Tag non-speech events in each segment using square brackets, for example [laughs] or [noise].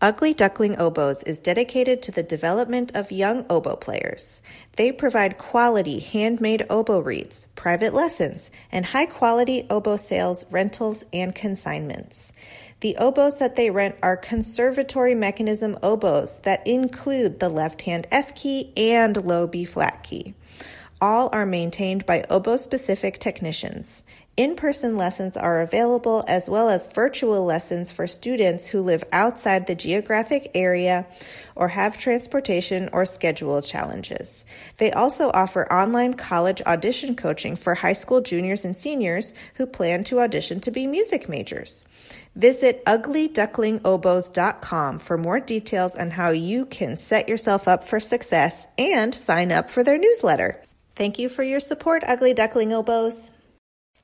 Ugly Duckling Oboes is dedicated to the development of young oboe players. They provide quality handmade oboe reeds, private lessons, and high quality oboe sales, rentals, and consignments. The oboes that they rent are conservatory mechanism oboes that include the left hand F key and low B flat key. All are maintained by oboe specific technicians. In person lessons are available as well as virtual lessons for students who live outside the geographic area or have transportation or schedule challenges. They also offer online college audition coaching for high school juniors and seniors who plan to audition to be music majors. Visit uglyducklingoboes.com for more details on how you can set yourself up for success and sign up for their newsletter. Thank you for your support, Ugly Duckling Oboes.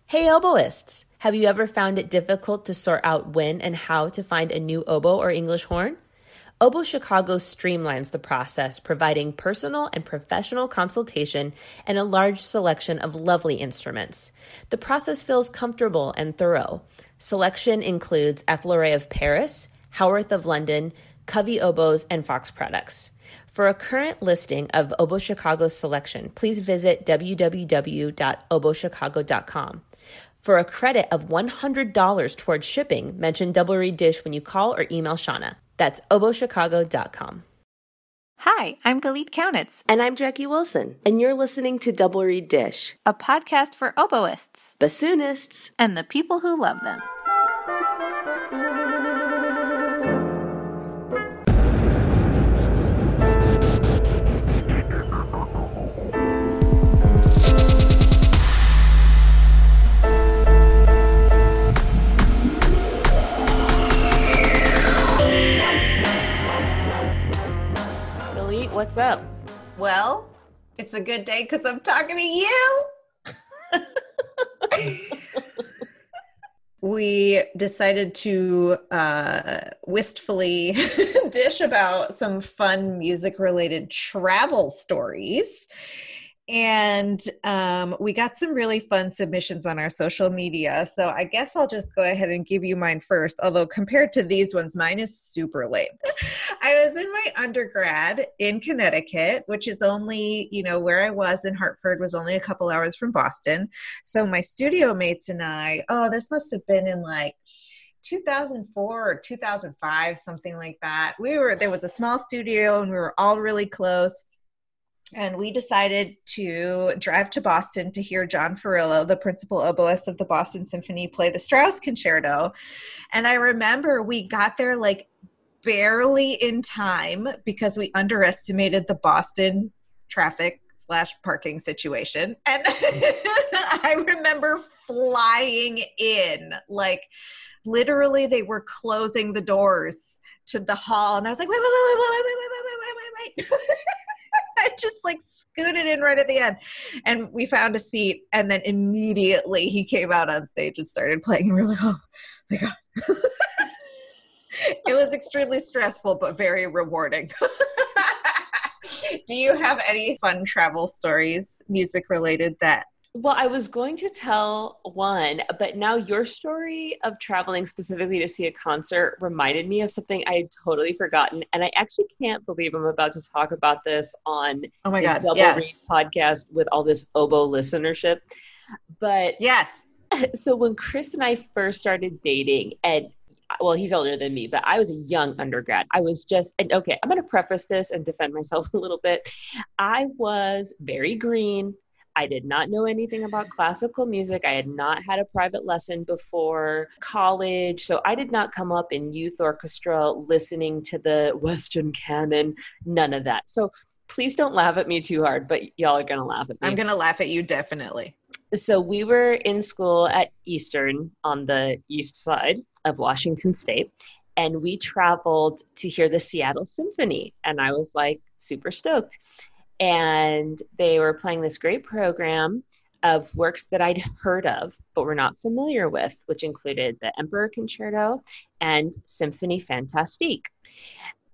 Hey, oboists! Have you ever found it difficult to sort out when and how to find a new oboe or English horn? Oboe Chicago streamlines the process, providing personal and professional consultation and a large selection of lovely instruments. The process feels comfortable and thorough. Selection includes F. Lorée of Paris, Howarth of London, Covey Oboes, and Fox products. For a current listing of Oboe Chicago's selection, please visit www.oboechicago.com. For a credit of $100 towards shipping, mention Double Reed Dish when you call or email Shauna. That's oboechicago.com. Hi, I'm Galit Kaunitz. And I'm Jackie Wilson. And you're listening to Double Reed Dish, a podcast for oboists, bassoonists, and the people who love them. What's up? Well, it's a good day because I'm talking to you. [laughs] we decided to uh, wistfully [laughs] dish about some fun music related travel stories and um, we got some really fun submissions on our social media. So I guess I'll just go ahead and give you mine first. Although compared to these ones, mine is super lame. [laughs] I was in my undergrad in Connecticut, which is only, you know, where I was in Hartford was only a couple hours from Boston. So my studio mates and I, oh, this must have been in like 2004 or 2005, something like that. We were, there was a small studio and we were all really close and we decided to drive to Boston to hear John Ferrillo, the principal oboist of the Boston Symphony, play the Strauss Concerto. And I remember we got there like barely in time because we underestimated the Boston traffic slash parking situation. And I remember flying in, like literally, they were closing the doors to the hall, and I was like, wait, wait, wait, wait, wait, wait, wait, wait, wait, wait, wait. [laughs] I just like scooted in right at the end. And we found a seat. And then immediately he came out on stage and started playing. And we are like, oh my God. [laughs] it was extremely stressful, but very rewarding. [laughs] Do you have any fun travel stories, music related, that well, I was going to tell one, but now your story of traveling specifically to see a concert reminded me of something I had totally forgotten. And I actually can't believe I'm about to talk about this on oh my God, Double yes. Reed podcast with all this oboe listenership. But yes. [laughs] So when Chris and I first started dating, and well, he's older than me, but I was a young undergrad. I was just, and okay, I'm going to preface this and defend myself [laughs] a little bit. I was very green I did not know anything about classical music. I had not had a private lesson before college. So I did not come up in youth orchestra listening to the [laughs] Western canon, none of that. So please don't laugh at me too hard, but y'all are going to laugh at me. I'm going to laugh at you definitely. So we were in school at Eastern on the east side of Washington State and we traveled to hear the Seattle Symphony and I was like super stoked and they were playing this great program of works that I'd heard of but were not familiar with, which included the Emperor Concerto and Symphony Fantastique.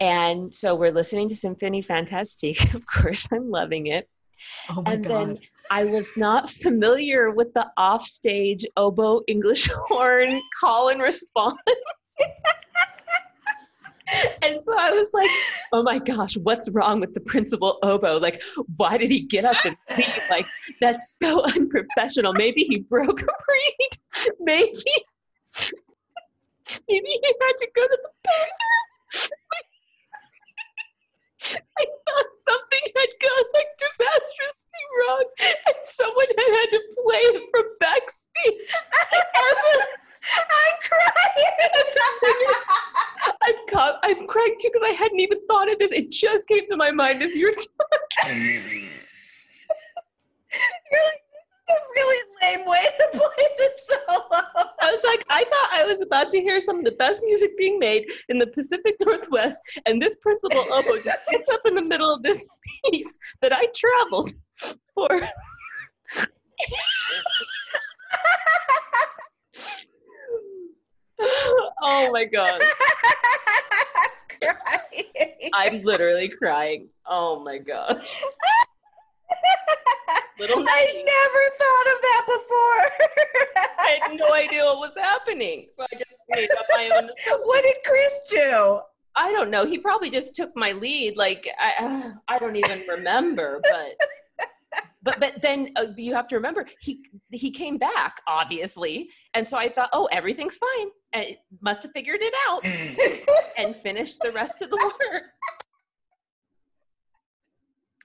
And so we're listening to Symphony Fantastique. [laughs] Of course, I'm loving it. Oh my and God. then I was not familiar with the offstage oboe English [laughs] horn call and response. [laughs] [laughs] and so I was like, oh my gosh, what's wrong with the principal oboe? Like, why did he get up and leave? Like, that's so [laughs] unprofessional. Maybe he broke a reed. [laughs] Maybe, maybe he had to go to the bathroom. I thought something had gone like disastrously wrong, and someone had had to play it from backstage. I'm crying. I'm, I'm crying too because I hadn't even thought of this. It just came to my mind as you were talking. [laughs] You're like, this is a really lame way to play the solo. I was like, I thought I was about to hear some of the best music being made in the Pacific Northwest, and this principal oboe just gets up in the middle of this piece that I traveled for. [laughs] [laughs] oh my god. [laughs] I'm literally crying. Oh my gosh. Little I never thought of that before. I had no idea what was happening. So I just made up my own. [laughs] what did Chris do? I don't know. He probably just took my lead. Like I, I don't even remember. But but but then uh, you have to remember he he came back obviously, and so I thought, oh, everything's fine. And must have figured it out [laughs] and finished the rest of the work.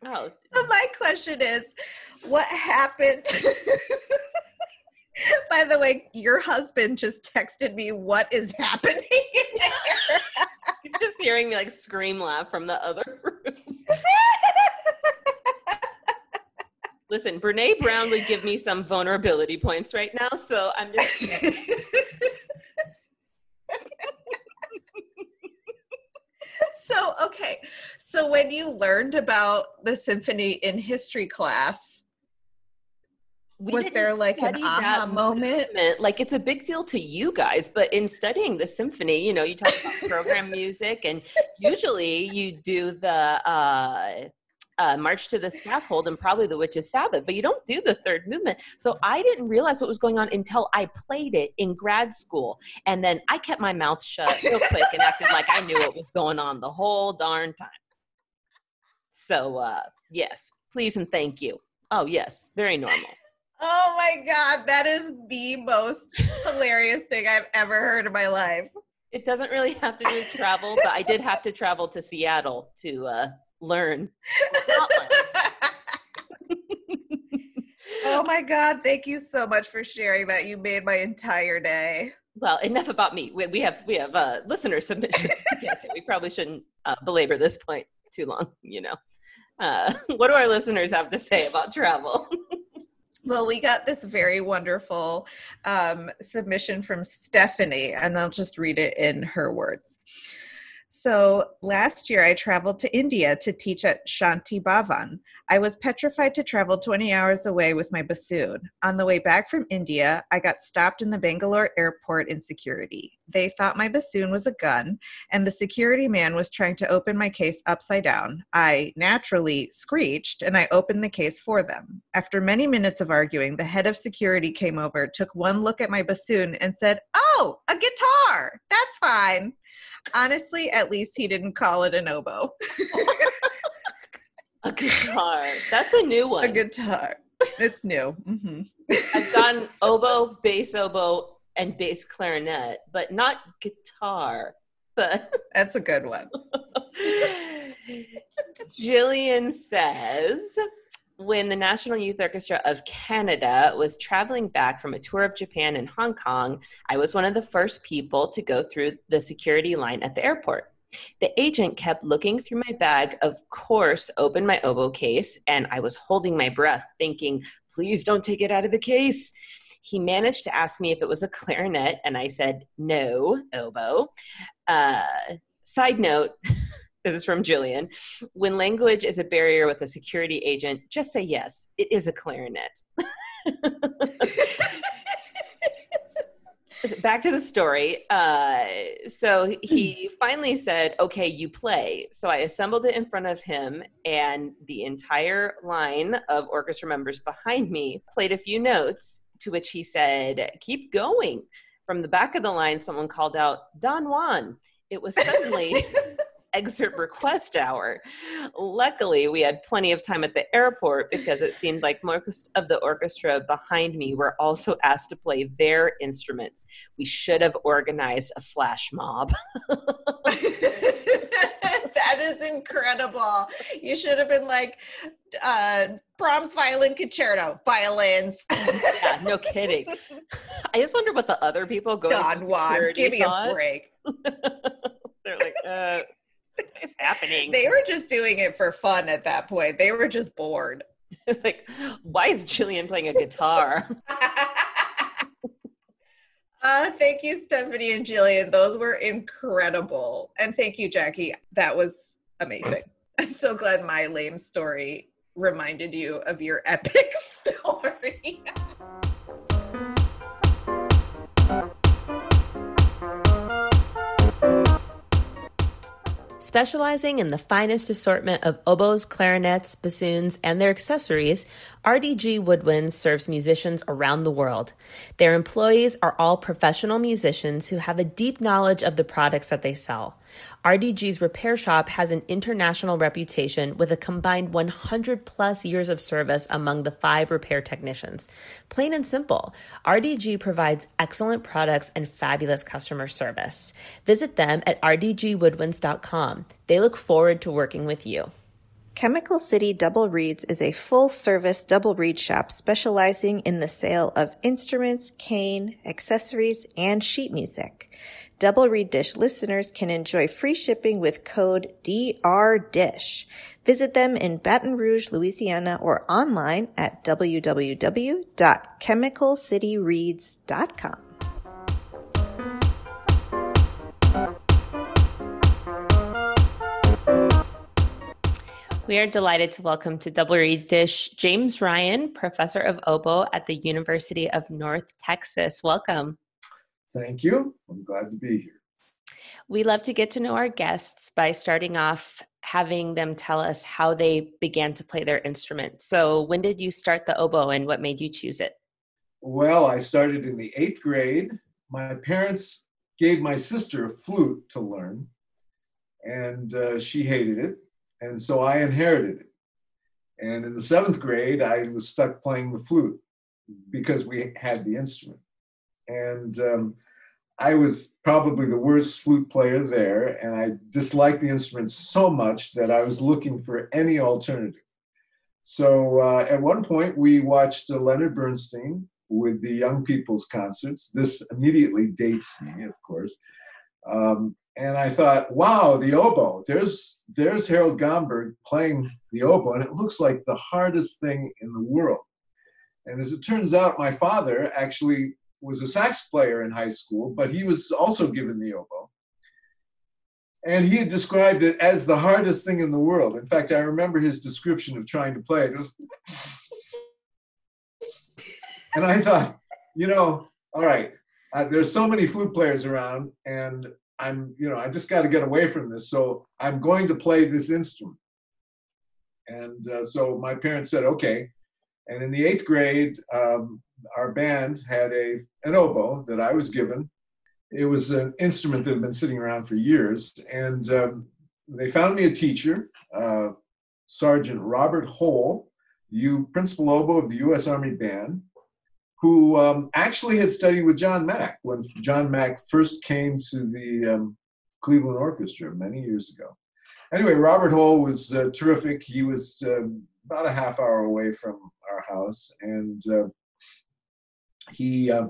Oh, So my question is, what happened? [laughs] By the way, your husband just texted me, "What is happening?" [laughs] he's just hearing me like scream laugh from the other room. Listen, Brene Brown would give me some vulnerability points right now, so I'm just so okay, so when you learned about the symphony in history class, We was there like an aha that moment? Like it's a big deal to you guys, but in studying the symphony, you know, you talk about program music, and usually you do the uh, uh, March to the Scaffold and probably the Witch's Sabbath, but you don't do the third movement. So I didn't realize what was going on until I played it in grad school, and then I kept my mouth shut real quick and acted like I knew what was going on the whole darn time. So uh, yes, please and thank you. Oh yes, very normal. [laughs] Oh my god, that is the most hilarious thing I've ever heard in my life. It doesn't really have to do with travel, but I did have to travel to Seattle to uh, learn. [laughs] Oh my god, thank you so much for sharing that. You made my entire day. well, enough about me. We, we have we have uh, listener submissions to get to. We probably shouldn't uh, belabor this point too long. You know, uh, [laughs] what do our listeners have to say about travel? [laughs] Well, we got this very wonderful um, submission from Stephanie, and I'll just read it in her words. So, last year I traveled to India to teach at Shanti Bhavan. I was petrified to travel 20 hours away with my bassoon. On the way back from India, I got stopped in the Bangalore airport in security. They thought my bassoon was a gun, and the security man was trying to open my case upside down. I naturally screeched, and I opened the case for them. After many minutes of arguing, the head of security came over, took one look at my bassoon, and said, Oh, a guitar! That's fine. Honestly, at least he didn't call it an oboe. [laughs] a guitar. That's a new one. a guitar. It's new. hmm I've gotten oboe, bass oboe, and bass clarinet, but not guitar. But That's a good one. Jillian says when the National Youth Orchestra of Canada was traveling back from a tour of Japan and Hong Kong, I was one of the first people to go through the security line at the airport. The agent kept looking through my bag, of course, opened my oboe case, and I was holding my breath, thinking, please don't take it out of the case. He managed to ask me if it was a clarinet, and I said, no, oboe. Uh, side note, [laughs] this is from Jillian. When language is a barrier with a security agent, just say yes, it is a clarinet. [laughs] [laughs] Back to the story. Uh, so he finally said, Okay, you play. So I assembled it in front of him, and the entire line of orchestra members behind me played a few notes, to which he said, Keep going. From the back of the line, someone called out, Don Juan. It was [laughs] suddenly excerpt request hour. Luckily, we had plenty of time at the airport because it seemed like most of the orchestra behind me were also asked to play their instruments. We should have organized a flash mob. [laughs] that is incredible. You should have been like uh Brahms violin concerto, violins. [laughs] yeah, no kidding. I just wonder what the other people go. Don Juan, give me thoughts. a break. [laughs] They're like, uh, [laughs] what's happening? They were just doing it for fun at that point. They were just bored. [laughs] [laughs] like, why is Jillian playing a guitar? Uh, thank you, Stephanie and Jillian. Those were incredible. And thank you, Jackie. That was amazing. I'm so glad my lame story reminded you of your epic story. Specializing in the finest assortment of oboes, clarinets, bassoons, and their accessories, RDG Woodwinds serves musicians around the world. Their employees are all professional musicians who have a deep knowledge of the products that they sell. RDG's repair shop has an international reputation with a combined 100 plus years of service among the five repair technicians. Plain and simple, RDG provides excellent products and fabulous customer service. Visit them at rdgwoodwinds.com. They look forward to working with you. Chemical City Double Reeds is a full service double reed shop specializing in the sale of instruments, cane, accessories, and sheet music. Double Reed Dish listeners can enjoy free shipping with code DRDISH. Visit them in Baton Rouge, Louisiana or online at www.chemicalcityreeds.com. We are delighted to welcome to Double Reed Dish James Ryan, professor of oboe at the University of North Texas. Welcome. Thank you. I'm glad to be here. We love to get to know our guests by starting off having them tell us how they began to play their instrument. So, when did you start the oboe and what made you choose it? Well, I started in the eighth grade. My parents gave my sister a flute to learn, and uh, she hated it. And so I inherited it. And in the seventh grade, I was stuck playing the flute because we had the instrument. And um, I was probably the worst flute player there, and I disliked the instrument so much that I was looking for any alternative. So uh, at one point, we watched uh, Leonard Bernstein with the Young People's Concerts. This immediately dates me, of course. Um, and I thought, wow, the oboe. There's there's Harold Gomberg playing the oboe, and it looks like the hardest thing in the world. And as it turns out, my father actually was a sax player in high school, but he was also given the oboe. And he had described it as the hardest thing in the world. In fact, I remember his description of trying to play it. was [laughs] and I thought, you know, all right, uh, there's so many flute players around, and I'm, you know, I just got to get away from this. So I'm going to play this instrument. And uh, so my parents said, okay. And in the eighth grade, um, our band had a an oboe that I was given. It was an instrument that had been sitting around for years, and um, they found me a teacher, uh, Sergeant Robert Hole, you principal oboe of the U.S. Army Band, who um, actually had studied with John Mack when John Mack first came to the um, Cleveland Orchestra many years ago. Anyway, Robert Hole was uh, terrific. He was uh, about a half hour away from our house, and uh, he uh,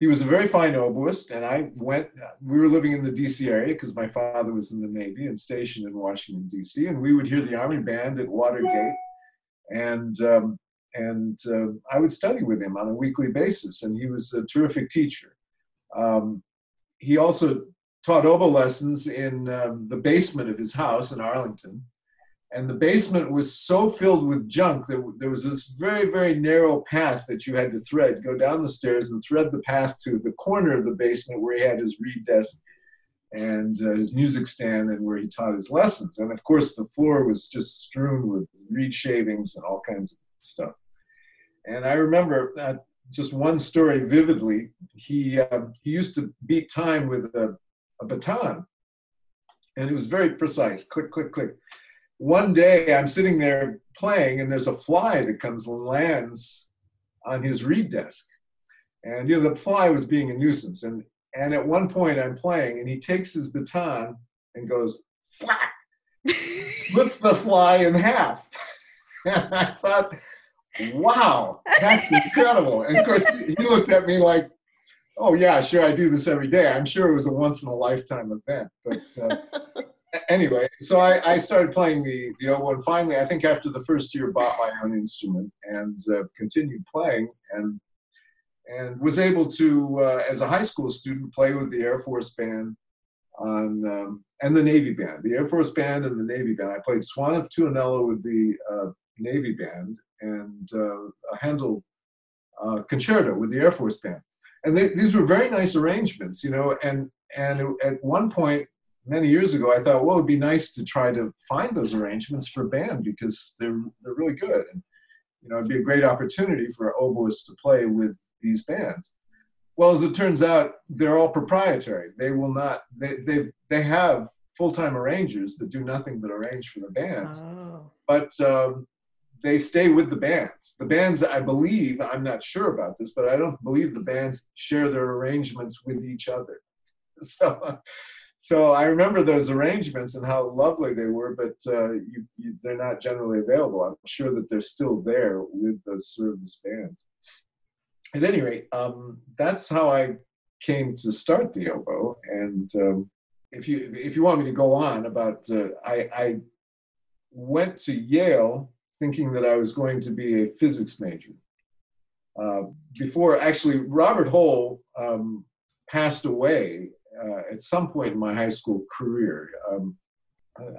he was a very fine oboist. And I went. We were living in the D.C. area because my father was in the Navy and stationed in Washington D.C. And we would hear the Army band at Watergate, and um, and uh, I would study with him on a weekly basis. And he was a terrific teacher. Um, he also taught oboe lessons in um, the basement of his house in Arlington. And the basement was so filled with junk that there was this very, very narrow path that you had to thread, go down the stairs and thread the path to the corner of the basement where he had his reed desk and uh, his music stand and where he taught his lessons. And of course, the floor was just strewn with reed shavings and all kinds of stuff. And I remember uh, just one story vividly. He, uh, he used to beat time with a, a baton. and it was very precise. Click, click, click. One day, I'm sitting there playing, and there's a fly that comes and lands on his reed desk, and you know the fly was being a nuisance. And and at one point, I'm playing, and he takes his baton and goes flat, [laughs] splits the fly in half. [laughs] and I thought, wow, that's incredible. And of course, he looked at me like, oh yeah, sure, I do this every day. I'm sure it was a once in a lifetime event. But uh, [laughs] anyway, so I, I, started playing the, the oboe, and finally, I think after the first year, bought my own instrument and uh, continued playing, and and was able to, uh, as a high school student, play with the Air Force Band on um, and the Navy Band, the Air Force Band and the Navy Band. I played Swan of Tuonela with the uh, Navy Band and uh, a Handel uh, concerto with the Air Force Band and they, these were very nice arrangements, you know. And and at one point, many years ago, I thought, well, it'd be nice to try to find those arrangements for band because they're they're really good, and you know, it'd be a great opportunity for oboists to play with these bands. Well, as it turns out, they're all proprietary. They will not. They they they have full-time arrangers that do nothing but arrange for the bands. Oh. But um, they stay with the bands. The bands, I believe, I'm not sure about this, but I don't believe the bands share their arrangements with each other. [laughs] So, so I remember those arrangements and how lovely they were, but uh, you, you, they're not generally available. I'm sure that they're still there with those service bands. At any rate, um, that's how I came to start the oboe. And um, if you if you want me to go on about, uh, I, I went to Yale thinking that I was going to be a physics major. Uh, before, actually, Robert Hole um, passed away uh, at some point in my high school career. Um,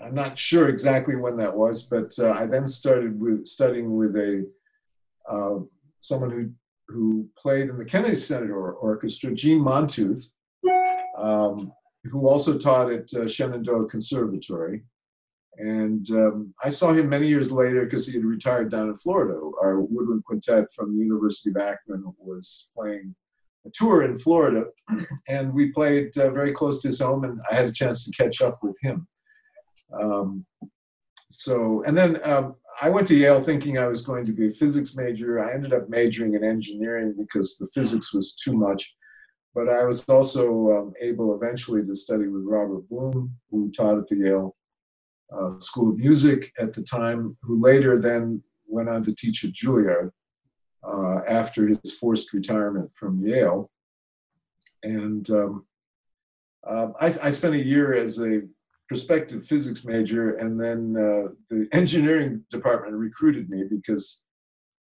I'm not sure exactly when that was, but uh, I then started with studying with a uh, someone who who played in the Kennedy Center Orchestra, Gene Montooth, um, who also taught at uh, Shenandoah Conservatory. And um, I saw him many years later because he had retired down in Florida. Our woodwind quintet from the University of Akron was playing a tour in Florida, [clears throat] and we played uh, very close to his home, and I had a chance to catch up with him. Um, so, and then um, I went to Yale thinking I was going to be a physics major. I ended up majoring in engineering because the physics was too much. But I was also um, able eventually to study with Robert Bloom, who taught at the Yale uh, School of Music at the time, who later then went on to teach at Juilliard uh, after his forced retirement from Yale. And um, uh, I, I, spent a year as a prospective physics major, and then uh, the [laughs] engineering department recruited me because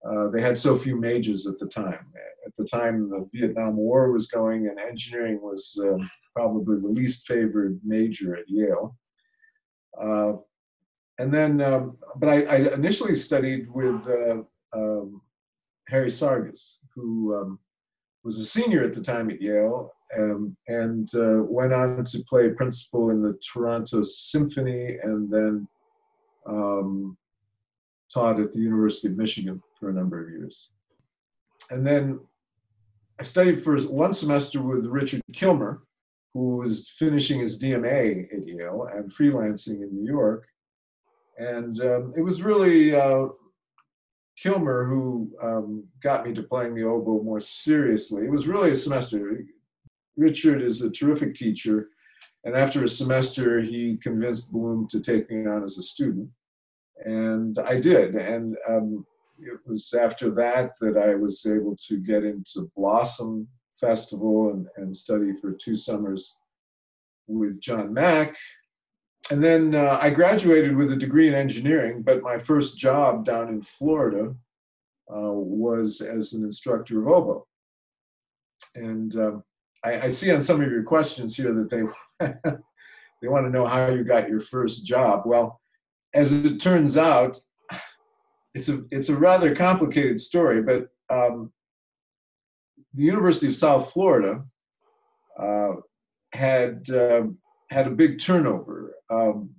uh, they had so few majors at the time. At the time, the Vietnam War was going, and engineering was um, probably the least favored major at Yale. Uh, and then, um, but I, I, initially studied with uh, um, Harry Sargous, who um, was a senior at the time at Yale um, and uh, went on to play principal in the Toronto Symphony and then um, taught at the University of Michigan for a number of years. And then I studied for one semester with Richard Killmer, who was finishing his DMA at Yale and freelancing in New York. And um, it was really uh, Killmer who um, got me to playing the oboe more seriously. It was really a semester. Richard is a terrific teacher. And after a semester, he convinced Bloom to take me on as a student. And I did. And um, it was after that that I was able to get into Blossom festival and, and study for two summers with John Mack. And then uh, I graduated with a degree in engineering, but my first job down in Florida uh, was as an instructor of oboe. And uh, I, I, see on some of your questions here that they [laughs] they want to know how you got your first job. Well, as it turns out, it's a it's a rather complicated story, but um, the University of South Florida uh, had uh, had a big turnover. Um,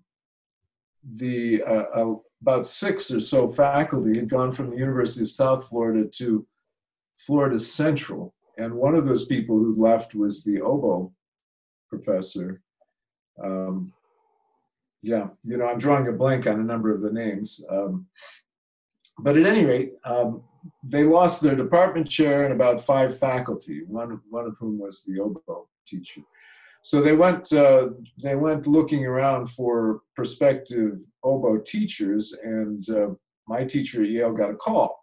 the uh, uh, about six or so faculty had gone from the University of South Florida to Florida Central, and one of those people who left was the oboe professor. Um, yeah, you know, I'm drawing a blank on a number of the names. Um, but at any rate, um, they lost their department chair and about five faculty, one, one of whom was the oboe teacher. So they went, uh, they went looking around for prospective oboe teachers, and uh, my teacher at Yale got a call,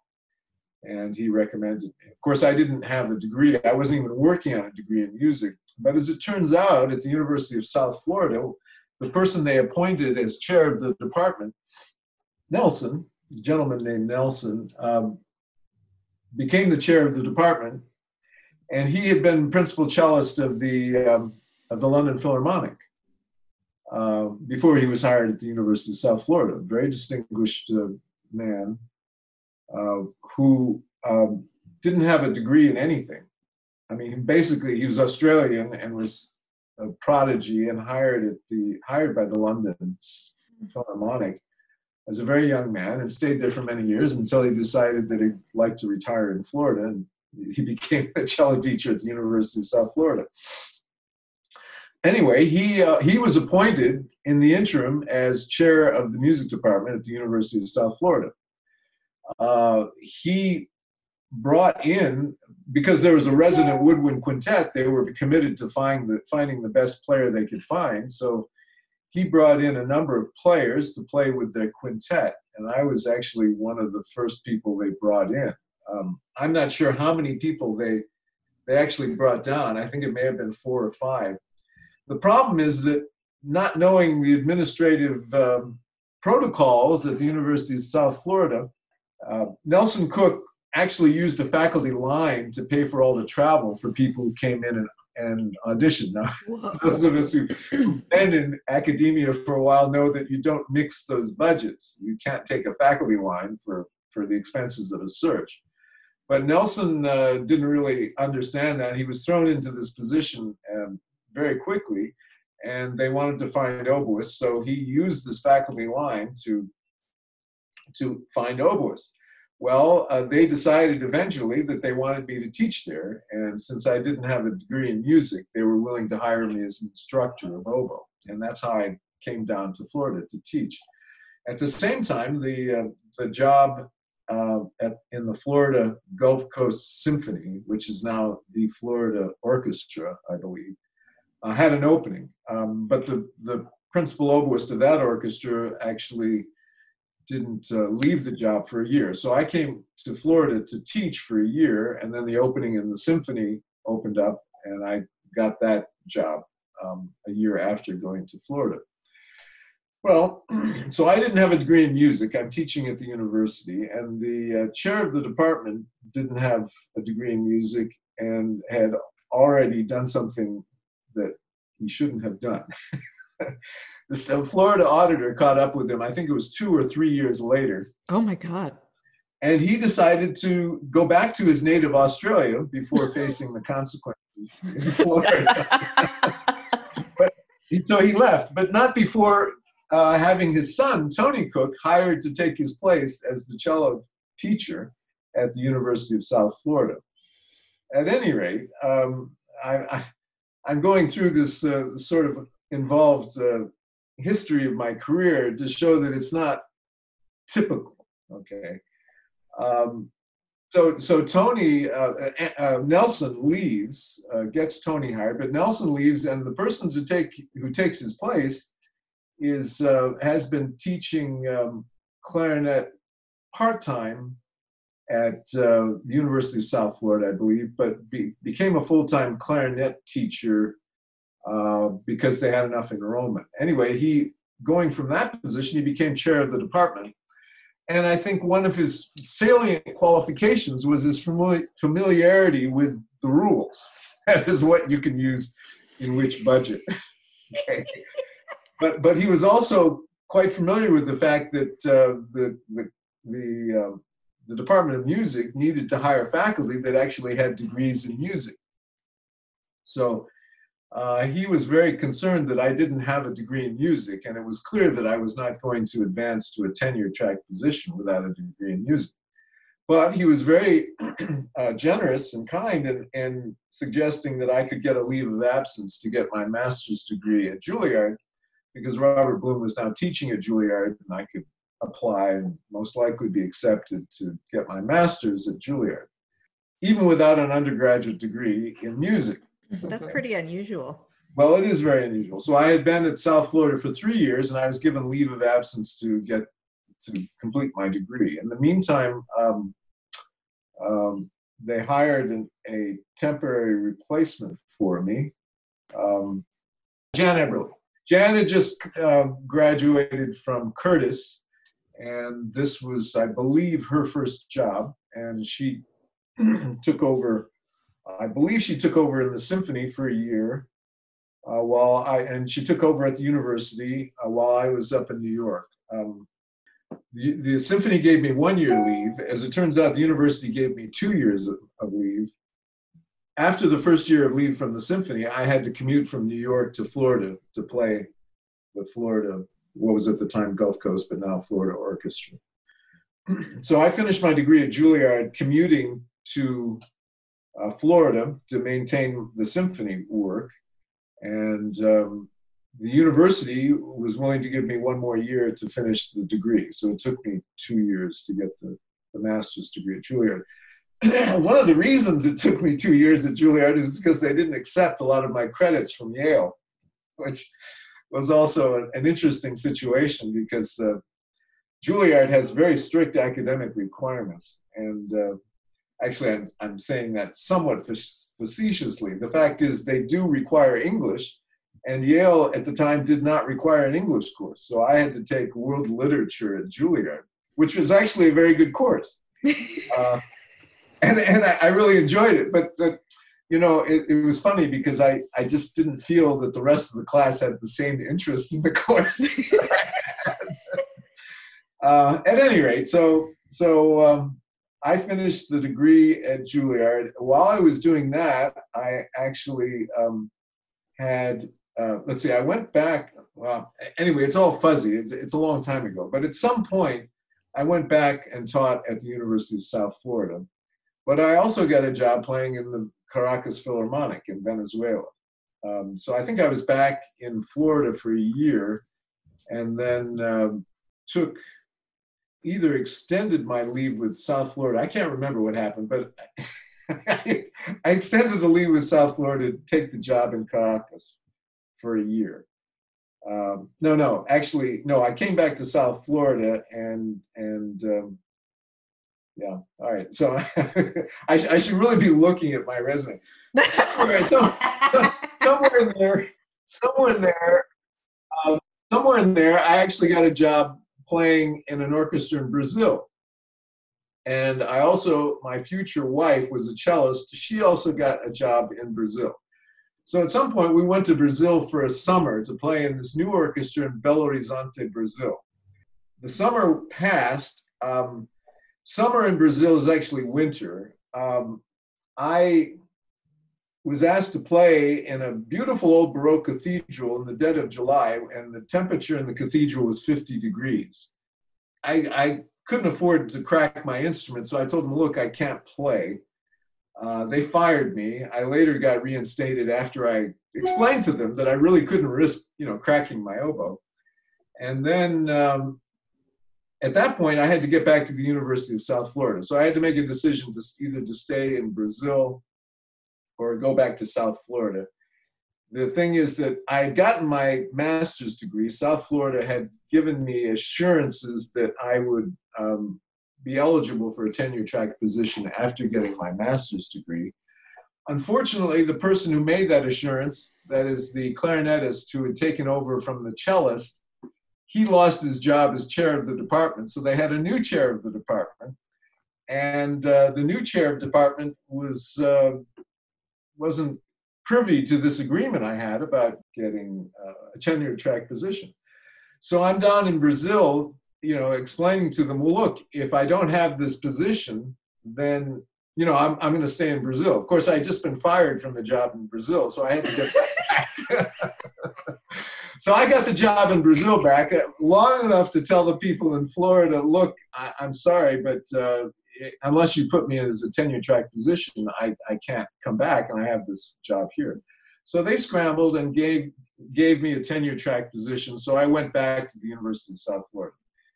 and he recommended me. Of course, I didn't have a degree. I wasn't even working on a degree in music. But as it turns out, at the University of South Florida, the person they appointed as chair of the department, Nelson, a gentleman named Nelson, um, became the chair of the department, and he had been principal cellist of the um, of the London Philharmonic uh, before he was hired at the University of South Florida. Very distinguished uh, man uh, who um, didn't have a degree in anything. I mean, basically, he was Australian and was a prodigy and hired at the hired by the London Philharmonic as a very young man and stayed there for many years until he decided that he'd like to retire in Florida and he became a [laughs] cello teacher at the University of South Florida. Anyway, he uh, he was appointed in the interim as chair of the music department at the University of South Florida. Uh, he brought in because there was a resident woodwind quintet. They were committed to find the, finding the best player they could find. So he brought in a number of players to play with their quintet, and I was actually one of the first people they brought in. Um, I'm not sure how many people they they actually brought down. I think it may have been four or five. The problem is that not knowing the administrative um, protocols at the University of South Florida, uh, Nelson Cook actually used a faculty line to pay for all the travel for people who came in and and audition. Now, [laughs] those of us who've been in academia for a while know that you don't mix those budgets. You can't take a faculty line for, for the expenses of a search. But Nelson uh, didn't really understand that. He was thrown into this position um, very quickly, and they wanted to find oboists, so he used this faculty line to, to find oboists. Well, uh, they decided eventually that they wanted me to teach there, and since I didn't have a degree in music, they were willing to hire me as an instructor of oboe, and that's how I came down to Florida to teach. At the same time, the uh, the job uh, at, in the Florida Gulf Coast Symphony, which is now the Florida Orchestra, I believe, uh, had an opening. Um, but the the principal oboist of that orchestra actually didn't uh, leave the job for a year. So I came to Florida to teach for a year, and then the opening in the symphony opened up, and I got that job um, a year after going to Florida. Well, [clears throat] so I didn't have a degree in music. I'm teaching at the university, and the uh, chair of the department didn't have a degree in music and had already done something that he shouldn't have done. [laughs] the Florida auditor caught up with him. I think it was two or three years later. Oh my God. And he decided to go back to his native Australia before [laughs] facing the consequences in Florida. [laughs] but so he left, but not before uh, having his son Tony Cook hired to take his place as the cello teacher at the University of South Florida. At any rate, um, I, am going through this uh, sort of involved uh, history of my career to show that it's not typical. Okay. Um, so, so Tony uh, uh, uh, Nelson leaves, uh, gets Tony hired, but Nelson leaves, and the person to take who takes his place is has been teaching um, clarinet part time at uh, the University of South Florida, I believe, but be, became a full time clarinet teacher uh, because they had enough enrollment. Anyway, he going from that position, he became chair of the department. And I think one of his salient qualifications was his familiarity with the rules. [laughs] That is what you can use in which budget. [laughs] okay. But, but he was also quite familiar with the fact that uh, the, the, the, uh, the Department of Music needed to hire faculty that actually had degrees in music. So uh, he was very concerned that I didn't have a degree in music, and it was clear that I was not going to advance to a tenure track position without a degree in music. But he was very [clears throat] uh, generous and kind in, in suggesting that I could get a leave of absence to get my master's degree at Juilliard because Robert Bloom was now teaching at Juilliard and I could apply and most likely be accepted to get my master's at Juilliard, even without an undergraduate degree in music. [laughs] That's pretty unusual. Well, it is very unusual. So I had been at South Florida for three years, and I was given leave of absence to get to complete my degree. In the meantime, um, um, they hired an, a temporary replacement for me, um, Jan Eberly. Jan had just uh, graduated from Curtis, and this was, I believe, her first job, and she [clears throat] took over. I believe she took over in the symphony for a year, uh, while I and she took over at the university uh, while I was up in New York. Um, the, the symphony gave me one year leave. As it turns out, the university gave me two years of, of leave. After the first year of leave from the symphony, I had to commute from New York to Florida to play the Florida, what was at the time Gulf Coast, but now Florida Orchestra. so I finished my degree at Juilliard commuting to uh, Florida to maintain the symphony work. And um, the university was willing to give me one more year to finish the degree. So it took me two years to get the, the master's degree at Juilliard. [clears throat] one of the reasons it took me two years at Juilliard is because they didn't accept a lot of my credits from Yale, which was also an, interesting situation because uh, Juilliard has very strict academic requirements. And uh, actually, I'm, I'm saying that somewhat facetiously. The fact is, they do require English, and Yale at the time did not require an English course. So I had to take world literature at Juilliard, which was actually a very good course. [laughs] Uh, and and I, I, really enjoyed it. But, the, you know, it, it, was funny because I, I just didn't feel that the rest of the class had the same interest in the [laughs] course. [laughs] uh, at any rate, so, so um, I finished the degree at Juilliard. While I was doing that, I actually um, had uh, let's see, I went back. Well, anyway, it's all fuzzy. It's, it's, a long time ago. But at some point, I went back and taught at the University of South Florida. But I also got a job playing in the Caracas Philharmonic in Venezuela. Um, so I think I was back in Florida for a year and then um, took either extended my leave with South Florida. I can't remember what happened, but [laughs] I extended the leave with South Florida to take the job in Caracas for a year. Um, no, no, actually, no. I came back to South Florida and and um, yeah. All right. So [laughs] I, sh- I, should really be looking at my resume. Somewhere, so, somewhere in there, somewhere in there, um, somewhere in there, I actually got a job playing in an orchestra in Brazil. And I also, my future wife was a cellist. She also got a job in Brazil. So at some point, we went to Brazil for a summer to play in this new orchestra in Belo Horizonte, Brazil. The summer passed. Um, summer in Brazil is actually winter. Um, I was asked to play in a beautiful old Baroque cathedral in the dead of July, and the temperature in the cathedral was 50 degrees. I, I couldn't afford to crack my instrument, so I told them, look, I can't play. Uh, they fired me. I later got reinstated after I explained to them that I really couldn't risk, you know, cracking my oboe. And then um, at that point, I had to get back to the University of South Florida. So I had to make a decision to either to stay in Brazil or go back to South Florida. The thing is that I had gotten my master's degree. South Florida had given me assurances that I would um, be eligible for a tenure track position after getting my master's degree. Unfortunately, the person who made that assurance, that is the clarinetist who had taken over from the cellist, he lost his job as chair of the department. So they had a new chair of the department. And uh, the new chair of department was, uh, wasn't privy to this agreement I had about getting uh, a tenure track position. So I'm down in Brazil you know, explaining to them, well, look, if I don't have this position, then you know, I'm I'm going to stay in Brazil. Of course, I had just been fired from the job in Brazil, so I had to get back. [laughs] so I got the job in Brazil back uh, long enough to tell the people in Florida, look, I, am sorry, but uh, unless you put me in as a tenure track position, I, I can't come back, and I have this job here. So they scrambled and gave gave me a tenure track position, so I went back to the University of South Florida.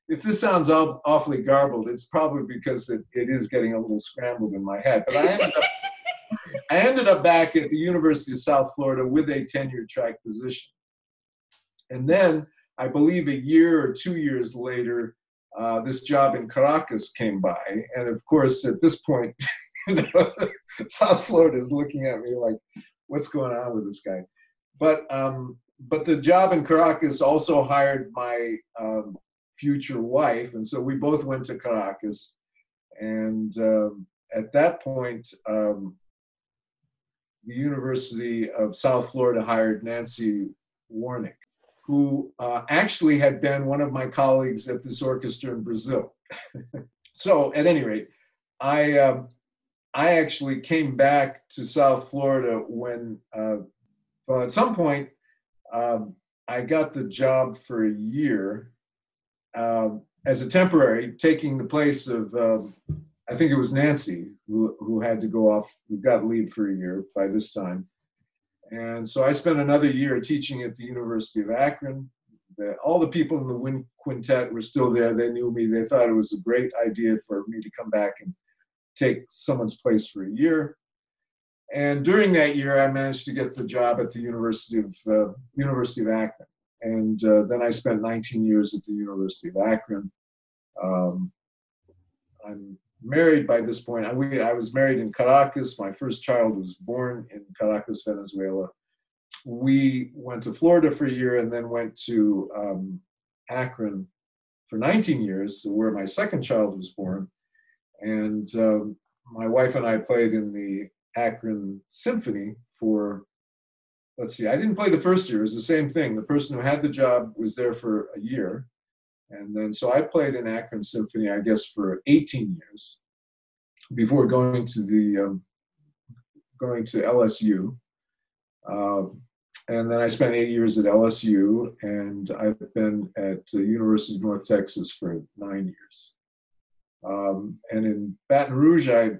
If this sounds awfully garbled, it's probably because it, it is getting a little scrambled in my head. But I ended up, I ended up back at the University of South Florida with a tenure track position. And then I believe a year or two years later, uh, this job in Caracas came by. And of course, at this point, [laughs] you know, [laughs] South Florida is looking at me like, what's going on with this guy? But um, but the job in Caracas also hired my um, future wife, and so we both went to Caracas. And um, at that point, um, the University of South Florida hired Nancy Warnick, who uh, actually had been one of my colleagues at this orchestra in Brazil. [laughs] so, at any rate, I um, I actually came back to South Florida when, uh, well, at some point, um, I got the job for a year um, as a temporary, taking the place of, um, I think it was Nancy who, who had to go off, who got leave for a year by this time. And so I spent another year teaching at the University of Akron. The, all the people in the wind quintet were still there. They knew me. They thought it was a great idea for me to come back and take someone's place for a year. And during that year, I managed to get the job at the University of uh, University of Akron. And uh, then I spent 19 years at the University of Akron. Um, I'm married by this point. I, we, I was married in Caracas. My first child was born in Caracas, Venezuela. We went to Florida for a year and then went to um, Akron for 19 years, where my second child was born. And um, my wife and I played in the Akron Symphony for, let's see, I didn't play the first year. It was the same thing. The person who had the job was there for a year. And then, so I played in Akron Symphony, I guess, for 18 years before going to the, um, going to LSU. Um, and then I spent eight years at LSU, and I've been at the University of North Texas for nine years. Um, and in Baton Rouge, I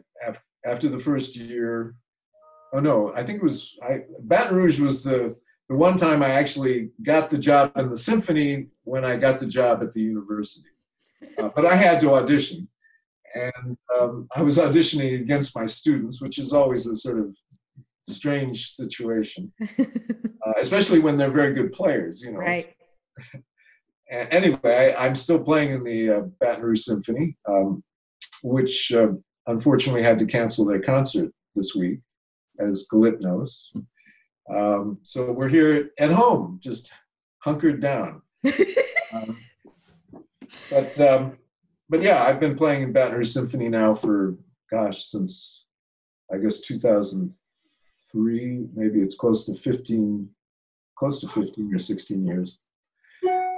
after the first year, oh no, I think it was I, Baton Rouge was the the one time I actually got the job in the symphony when I got the job at the university. Uh, but I had to audition, and um, I was auditioning against my students, which is always a sort of strange situation, [laughs] uh, especially when they're very good players. You know, Right. [laughs] anyway, I, am still playing in the uh, Baton Rouge Symphony, um, which uh, unfortunately had to cancel their concert this week, as Galit knows. Um, so we're here at home, just hunkered down. [laughs] um, but um, but yeah, I've been playing in Rouge Symphony now for gosh since I guess 2003. Maybe it's close to 15, close to 15 or 16 years.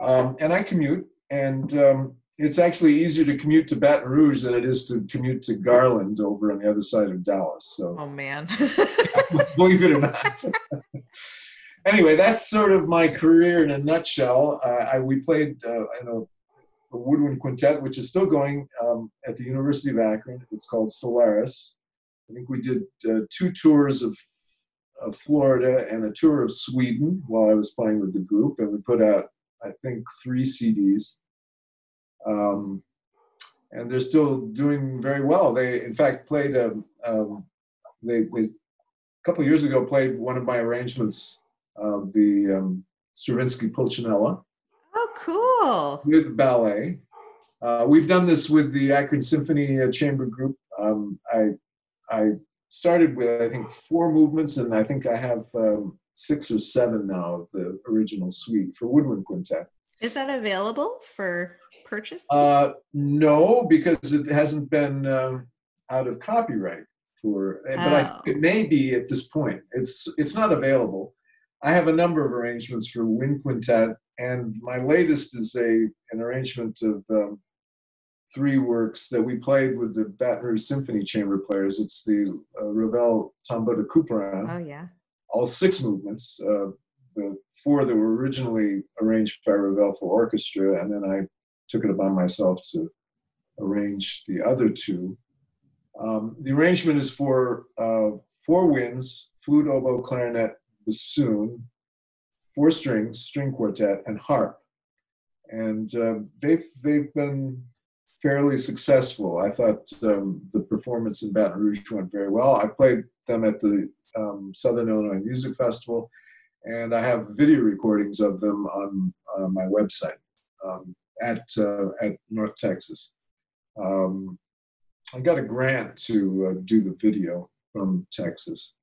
Um, and I commute, and um, it's actually easier to commute to Baton Rouge than it is to commute to Garland over on the other side of Dallas. So, Oh man. [laughs] believe it or not. anyway, that's sort of my career in a nutshell. Uh, I, we played uh, in a, a woodwind quintet, which is still going um, at the University of Akron. It's called Solaris. I think we did uh, two tours of, of Florida and a tour of Sweden while I was playing with the group, and we put out, I think, three CDs. Um, and they're still doing very well. They, in fact, played a, um, they, they a couple years ago played one of my arrangements of the um, Stravinsky Pulcinella oh, cool. with ballet. Uh, we've done this with the Akron Symphony uh, Chamber Group. Um, I I started with I think four movements, and I think I have um, six or seven now of the original suite for woodwind quintet. Is that available for purchase? Uh, no, because it hasn't been um, out of copyright for. But I Oh. it may be at this point. It's it's not available. I have a number of arrangements for wind quintet, and my latest is a an arrangement of um, three works that we played with the Baton Rouge Symphony Chamber Players. It's the uh, Ravel Tombeau de Couperin oh yeah. all six movements. Uh, the four that were originally arranged by Ravel for orchestra, and then I took it upon myself to arrange the other two. Um, the arrangement is for uh, four winds, flute, oboe, clarinet, bassoon, four strings, string quartet, and harp. And uh, they've they've been fairly successful. I thought um, the performance in Baton Rouge went very well. I played them at the um, Southern Illinois Music Festival, and I have video recordings of them on uh, my website um, at uh, at North Texas. Um, I got a grant to uh, do the video from Texas.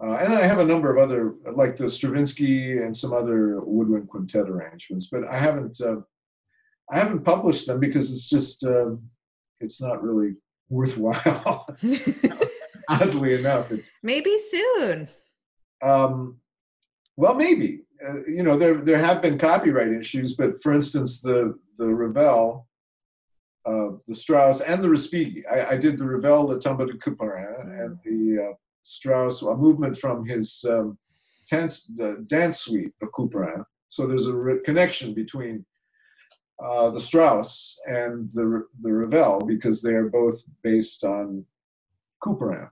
Uh, and I have a number of other, like the Stravinsky and some other woodwind quintet arrangements, but I haven't, uh, I haven't published them because it's just, uh, it's not really worthwhile. [laughs] [laughs] Oddly enough, it's maybe soon. Um, well, maybe. Uh, you know, there there have been copyright issues, but for instance, the the Ravel uh, the Strauss and the Respighi. I, I did the Ravel, the Tombeau de Couperin, and the uh, Strauss, a movement from his um, dance, the dance suite of Couperin. So there's a re- connection between uh, the Strauss and the, the Ravel because they are both based on Couperin.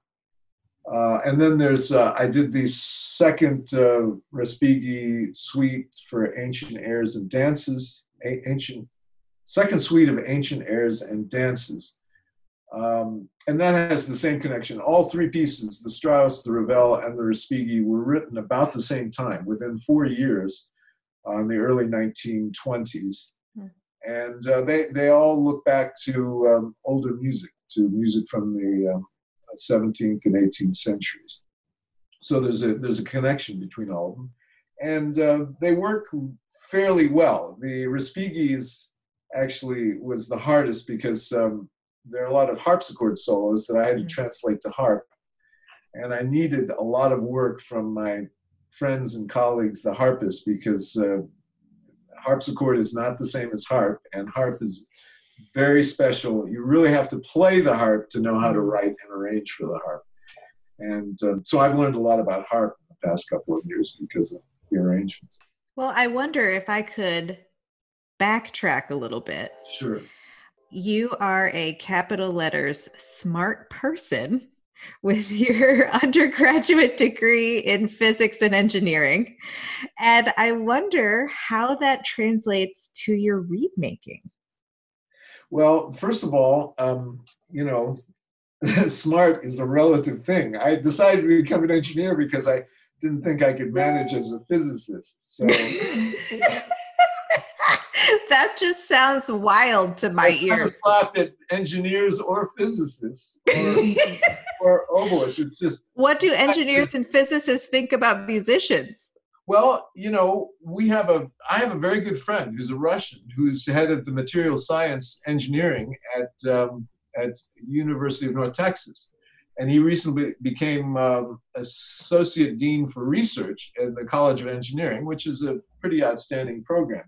Uh, and then there's, uh, I did the second uh, Respighi suite for ancient airs and dances, a- ancient second suite of ancient airs and dances. Um, and that has the same connection. All three pieces, the Strauss, the Ravel, and the Respighi, were written about the same time, within four years, uh, in the early 1920s. Hmm. And uh, they, they all look back to um, older music, to music from the um, 17th and 18th centuries. So there's a, there's a connection between all of them. And uh, they work fairly well. The Respighi's actually was the hardest because um, there are a lot of harpsichord solos that I had to mm-hmm. translate to harp. And I needed a lot of work from my friends and colleagues, the harpists, because uh, harpsichord is not the same as harp, and harp is very special. You really have to play the harp to know how to mm-hmm. write and arrange for the harp. And um, so I've learned a lot about harp in the past couple of years because of the arrangements. Well, I wonder if I could backtrack a little bit. Sure. You are a capital letters smart person with [laughs] your undergraduate degree in physics and engineering. And I wonder how that translates to your reed making. Well, first of all, um, you know, [laughs] smart is a relative thing. I decided to become an engineer because I didn't think I could manage as a physicist. So [laughs] that just sounds wild to my ears. Slap at engineers or physicists or, or oboists. It's just what do engineers and physicists think about musicians? Well, you know, we have a I have a very good friend who's a Russian who's head of the material science engineering at um, at University of North Texas, and he recently became um, associate dean for research at the College of Engineering, which is a pretty outstanding program.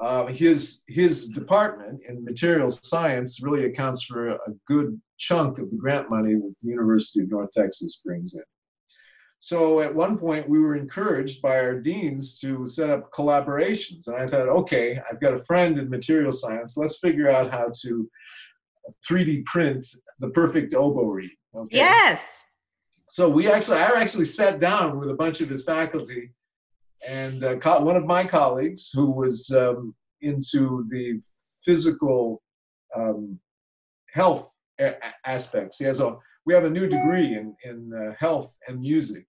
Uh, his his department in materials science really accounts for a good chunk of the grant money that the University of North Texas brings in. So at one point, we were encouraged by our deans to set up collaborations, and I thought, okay, I've got a friend in material science. Let's figure out how to 3D print the perfect oboe reed. Okay? Yes. So we actually, I actually sat down with a bunch of his faculty and uh, co- one of my colleagues who was um, into the physical um, health a- aspects. He has a we have a new degree in in uh, health and music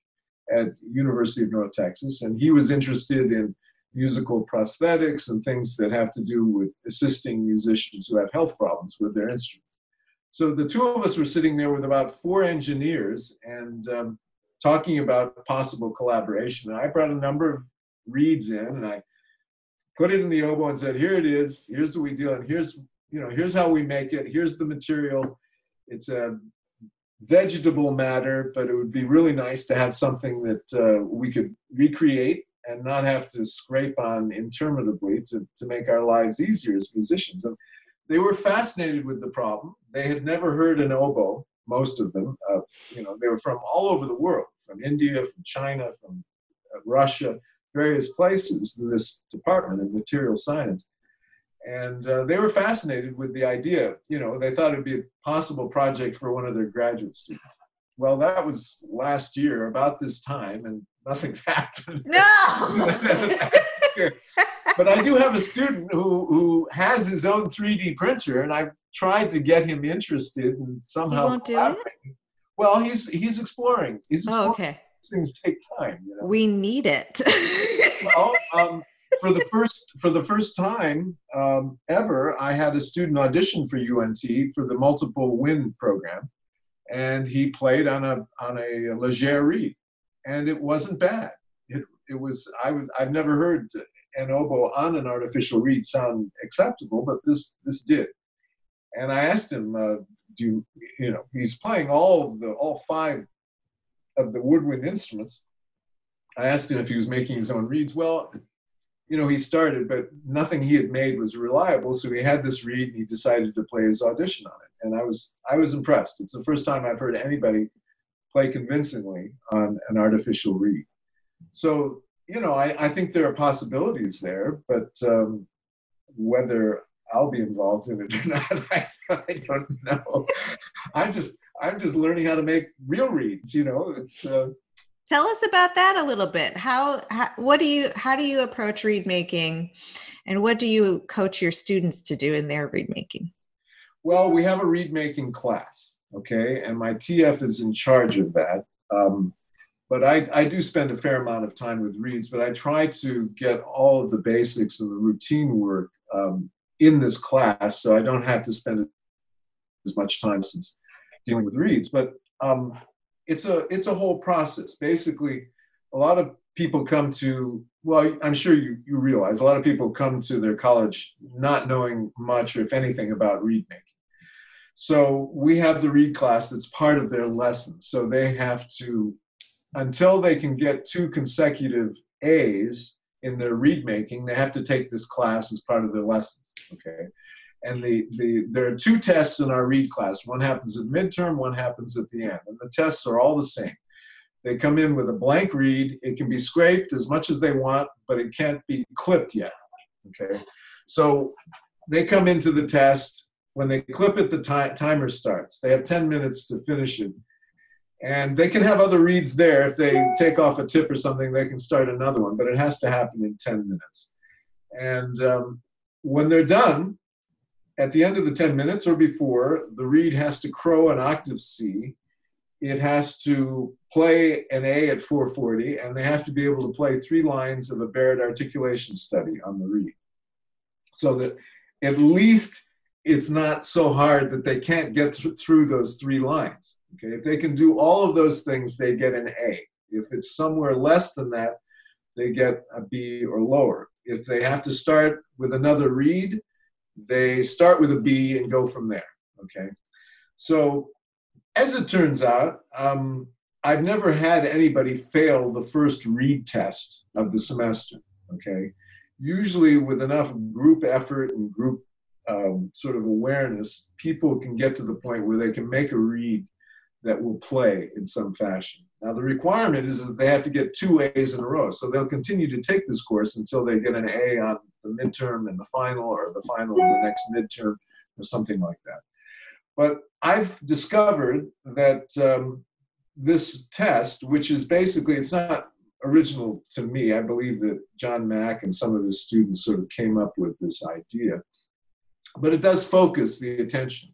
at University of North Texas, and he was interested in musical prosthetics and things that have to do with assisting musicians who have health problems with their instruments. So the two of us were sitting there with about four engineers, and um, talking about possible collaboration. And I brought a number of reeds in and I put it in the oboe and said, here it is, here's what we do, and here's you know, here's how we make it, here's the material. It's a vegetable matter, but it would be really nice to have something that uh, we could recreate and not have to scrape on interminably to, to make our lives easier as musicians. And they were fascinated with the problem. They had never heard an oboe most of them. Uh, you know, they were from all over the world, from India, from China, from uh, Russia, various places in this department of material science. And uh, they were fascinated with the idea. You know, they thought it'd be a possible project for one of their graduate students. well, that was last year, about this time, and nothing's [laughs] happened. No. [laughs] but I do have a student who who has his own 3D printer, and I've tried to get him interested and somehow. he won't do it? Well, he's he's exploring. He's exploring. oh, okay. These things take time. You know? We need it. well, um, for the first for the first time um, ever, I had a student audition for UNT for the multiple win program, and he played on a on a Légère reed, and it wasn't bad. It it was I was I've never heard an oboe on an artificial reed sound acceptable, but this this did. And I asked him, uh, "Do you, know?" He's playing all the all five of the woodwind instruments. I asked him if he was making his own reeds. Well, you know, he started, but nothing he had made was reliable. So he had this reed and he decided to play his audition on it. And I was I was impressed. It's the first time I've heard anybody play convincingly on an artificial reed. So, you know, I, I think there are possibilities there, but um, whether I'll be involved in it or [laughs] not, I, I don't know. I'm just I'm just learning how to make real reeds, you know. It's uh, Tell us about that a little bit. How, how what do you how do you approach reed making and what do you coach your students to do in their reed making? Well, we have a reed making class, okay, and my TF is in charge of that. Um, but I, I do spend a fair amount of time with reeds but I try to get all of the basics and the routine work um, in this class so I don't have to spend as much time since dealing with reeds But um, it's a it's a whole process. Basically, a lot of people come to well, I'm sure you, you realize a lot of people come to their college not knowing much if anything about reed making. So we have the reed class that's part of their lesson. So they have to, until they can get two consecutive A's in their reed making, they have to take this class as part of their lessons. Okay. And the, the there are two tests in our reed class. One happens at midterm, one happens at the end. And the tests are all the same. They come in with a blank reed. It can be scraped as much as they want, but it can't be clipped yet. Okay. So they come into the test. When they clip it, the ti- timer starts. They have 10 minutes to finish it. And they can have other reeds there. If they take off a tip or something, they can start another one, but it has to happen in 10 minutes. And um, when they're done, at the end of the 10 minutes or before, the reed has to crow an octave C. It has to play an A at 440, and they have to be able to play three lines of a Barrett articulation study on the reed. So that at least it's not so hard that they can't get th- through those three lines. Okay, if they can do all of those things, they get an A. If it's somewhere less than that, they get a B or lower. If they have to start with another reed, they start with a B and go from there. Okay, so as it turns out, um, I've never had anybody fail the first reed test of the semester. Okay, usually with enough group effort and group um, sort of awareness, people can get to the point where they can make a reed that will play in some fashion. Now, the requirement is that they have to get two A's in a row. So they'll continue to take this course until they get an A on the midterm and the final, or the final and the next midterm, or something like that. But I've discovered that um, this test, which is basically, it's not original to me. I believe that John Mack and some of his students sort of came up with this idea. But it does focus the attention.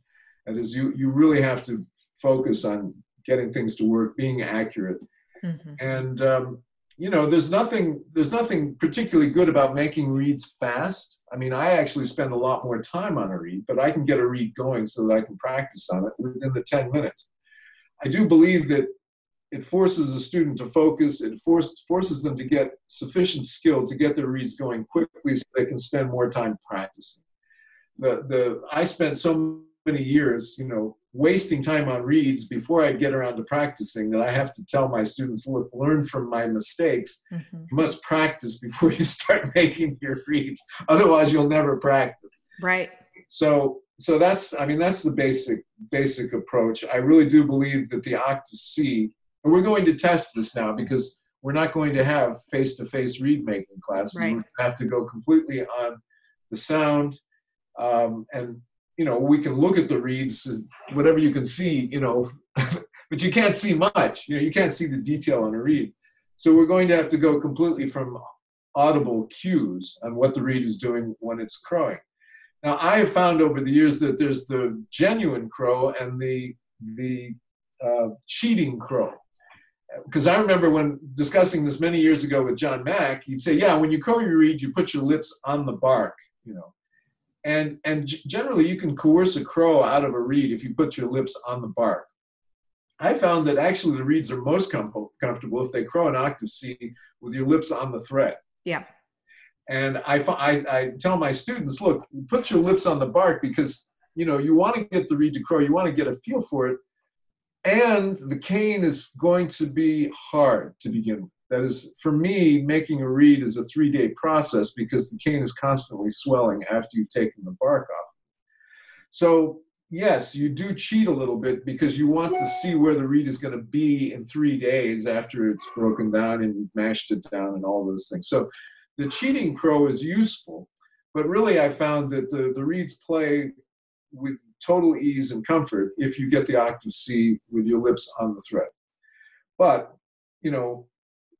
That is, you, you really have to focus on getting things to work, being accurate. Mm-hmm. And um, you know, there's nothing there's nothing particularly good about making reeds fast. I mean, I actually spend a lot more time on a reed but I can get a reed going so that I can practice on it within the 10 minutes. I do believe that it forces a student to focus. It force, forces them to get sufficient skill to get their reeds going quickly so they can spend more time practicing. The, the, I spent so many years, you know, wasting time on reeds before I get around to practicing that I have to tell my students, look, learn from my mistakes. Mm-hmm. You must practice before [laughs] you start making your reeds. Otherwise, you'll never practice. Right. So, so that's, I mean, that's the basic, basic approach. I really do believe that the octave C, and we're going to test this now because we're not going to have face-to-face reed making classes. Right. We have to go completely on the sound um, and you know we can look at the reeds whatever you can see you know [laughs] but you can't see much. You know, you can't see the detail on a reed. So we're going to have to go completely from audible cues on what the reed is doing when it's crowing. Now, I have found over the years that there's the genuine crow and the the uh, cheating crow. Because I remember when discussing this many years ago with John Mack, he'd say, "Yeah, when you crow your reed, you put your lips on the bark, you know." And and generally, you can coerce a crow out of a reed if you put your lips on the bark. I found that actually the reeds are most com- comfortable if they crow an octave C with your lips on the thread. Yeah. And I, I, I tell my students, look, put your lips on the bark because you know you want to get the reed to crow, you want to get a feel for it, and the cane is going to be hard to begin with. That is, for me, making a reed is a three-day process because the cane is constantly swelling after you've taken the bark off. So yes, you do cheat a little bit because you want to see where the reed is going to be in three days after it's broken down and you've mashed it down and all those things. So the cheating crow is useful, but really I found that the, the reeds play with total ease and comfort if you get the octave C with your lips on the thread. But, you know,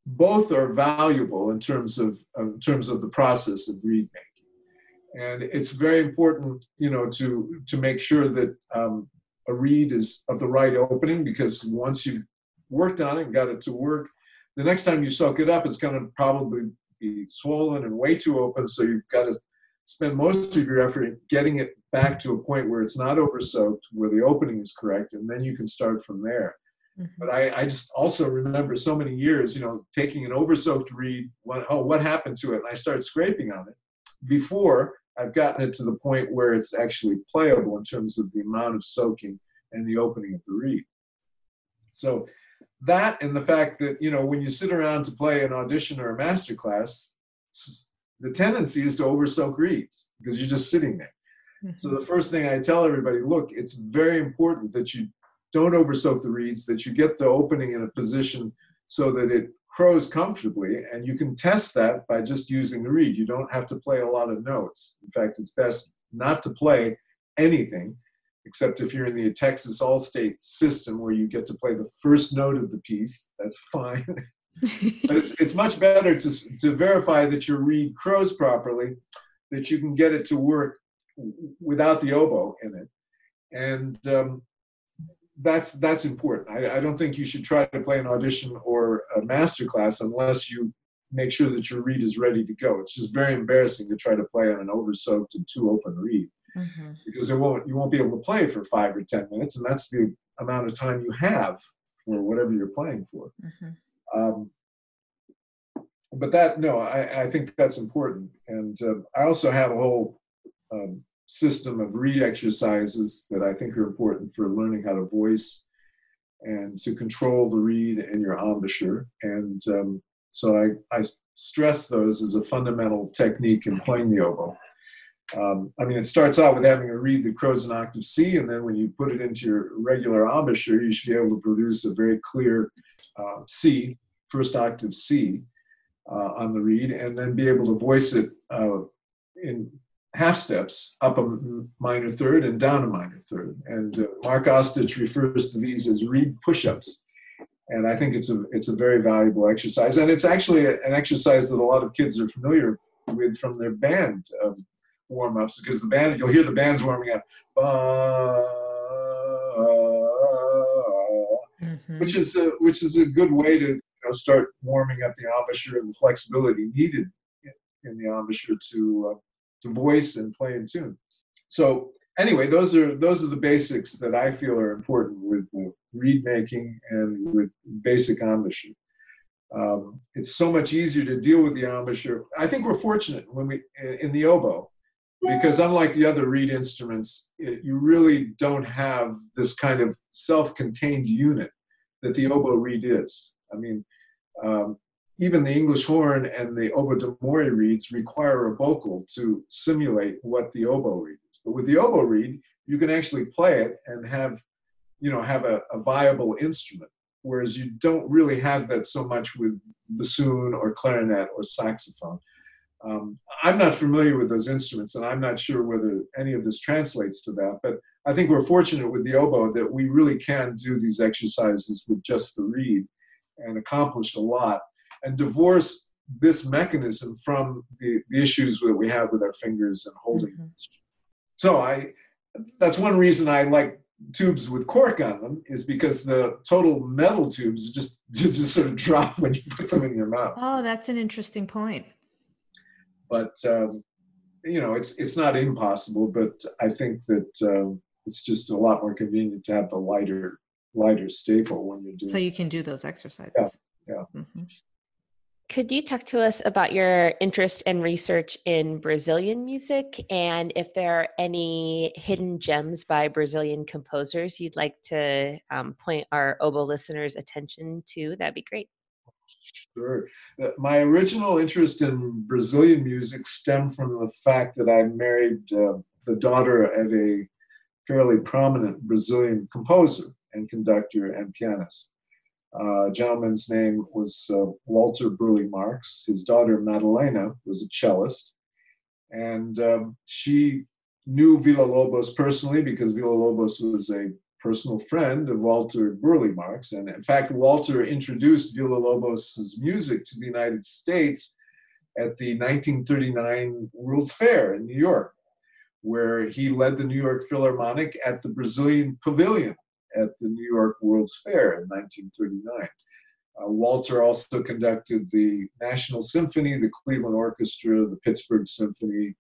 both are valuable in terms of in terms of the process of reed making. And it's very important you know to to make sure that um, a reed is of the right opening because once you've worked on it and got it to work the next time you soak it up it's going to probably be swollen and way too open so you've got to spend most of your effort getting it back to a point where it's not over soaked where the opening is correct and then you can start from there mm-hmm. but I, I, just also remember so many years you know taking an over soaked reed what, oh what happened to it and i started scraping on it before I've gotten it to the point where it's actually playable in terms of the amount of soaking and the opening of the reed. So that and the fact that you know when you sit around to play an audition or a master class, the tendency is to oversoak reeds because you're just sitting there. Mm-hmm. So the first thing I tell everybody, look, it's very important that you don't oversoak the reeds, that you get the opening in a position so that it crows comfortably, and you can test that by just using the reed. You don't have to play a lot of notes. In fact, it's best not to play anything, except if you're in the Texas All-State system where you get to play the first note of the piece. That's fine. [laughs] [laughs] but it's, it's much better to, to verify that your reed crows properly, that you can get it to work without the oboe in it. And um, that's that's important. I, I, don't think you should try to play an audition or a master class unless you make sure that your reed is ready to go. It's just very embarrassing to try to play on an oversoaked and too open reed mm-hmm. because it won't you won't be able to play for five or ten minutes, and that's the amount of time you have for whatever you're playing for. Mm-hmm. Um, but that no, I, I think that's important, and uh, I also have a whole um, system of reed exercises that I think are important for learning how to voice and to control the reed in your embouchure. And um, so I, I stress those as a fundamental technique in playing the oboe. Um, I mean, it starts out with having a reed that crows an octave C, and then when you put it into your regular embouchure, you should be able to produce a very clear uh, C, first octave C, uh, on the reed, and then be able to voice it uh, in half steps, up a minor third and down a minor third. And uh, Mark Ostoich refers to these as reed push-ups. And I think it's a it's a very valuable exercise, and it's actually a, an exercise that a lot of kids are familiar with from their band um, warm-ups because the band you'll hear the bands warming up, mm-hmm. which is a, which is a good way to you know, start warming up the embouchure and the flexibility needed in the embouchure to uh, to voice and play in tune. So anyway, those are those are the basics that I feel are important with reed making and with basic embouchure. Um, it's so much easier to deal with the embouchure. I think we're fortunate when we in the oboe because unlike the other reed instruments, it, you really don't have this kind of self-contained unit that the oboe reed is. I mean, um, even the English horn and the oboe d'amore reeds require a bocal to simulate what the oboe reed is. But with the oboe reed, you can actually play it and have, you know, have a, a viable instrument. Whereas you don't really have that so much with bassoon or clarinet or saxophone. Um, I'm not familiar with those instruments, and I'm not sure whether any of this translates to that. But I think we're fortunate with the oboe that we really can do these exercises with just the reed and accomplish a lot and divorce this mechanism from the, the issues that we have with our fingers and holding. Mm-hmm. So I that's one reason I like tubes with cork on them is because the total metal tubes just [laughs] just sort of drop when you put them in your mouth. Oh, that's an interesting point. But um, you know, it's it's not impossible, but I think that um, it's just a lot more convenient to have the lighter lighter staple when you're doing. So you can do those exercises. Yeah. yeah. Mm-hmm. Could you talk to us about your interest and research in Brazilian music and if there are any hidden gems by Brazilian composers you'd like to um, point our oboe listeners' attention to? That'd be great. Sure. Uh, my original interest in Brazilian music stemmed from the fact that I married uh, the daughter of a fairly prominent Brazilian composer and conductor and pianist. Uh, gentleman's name was uh, Walter Burle Marx. His daughter Madalena was a cellist, and um, she knew Villa-Lobos personally because Villa-Lobos was a personal friend of Walter Burle Marx. And in fact, Walter introduced Villa-Lobos' music to the United States at the 1939 World's Fair in New York, where he led the New York Philharmonic at the Brazilian Pavilion at the New York World's Fair in 1939. Uh, Walter also conducted the National Symphony, the Cleveland Orchestra, the Pittsburgh Symphony,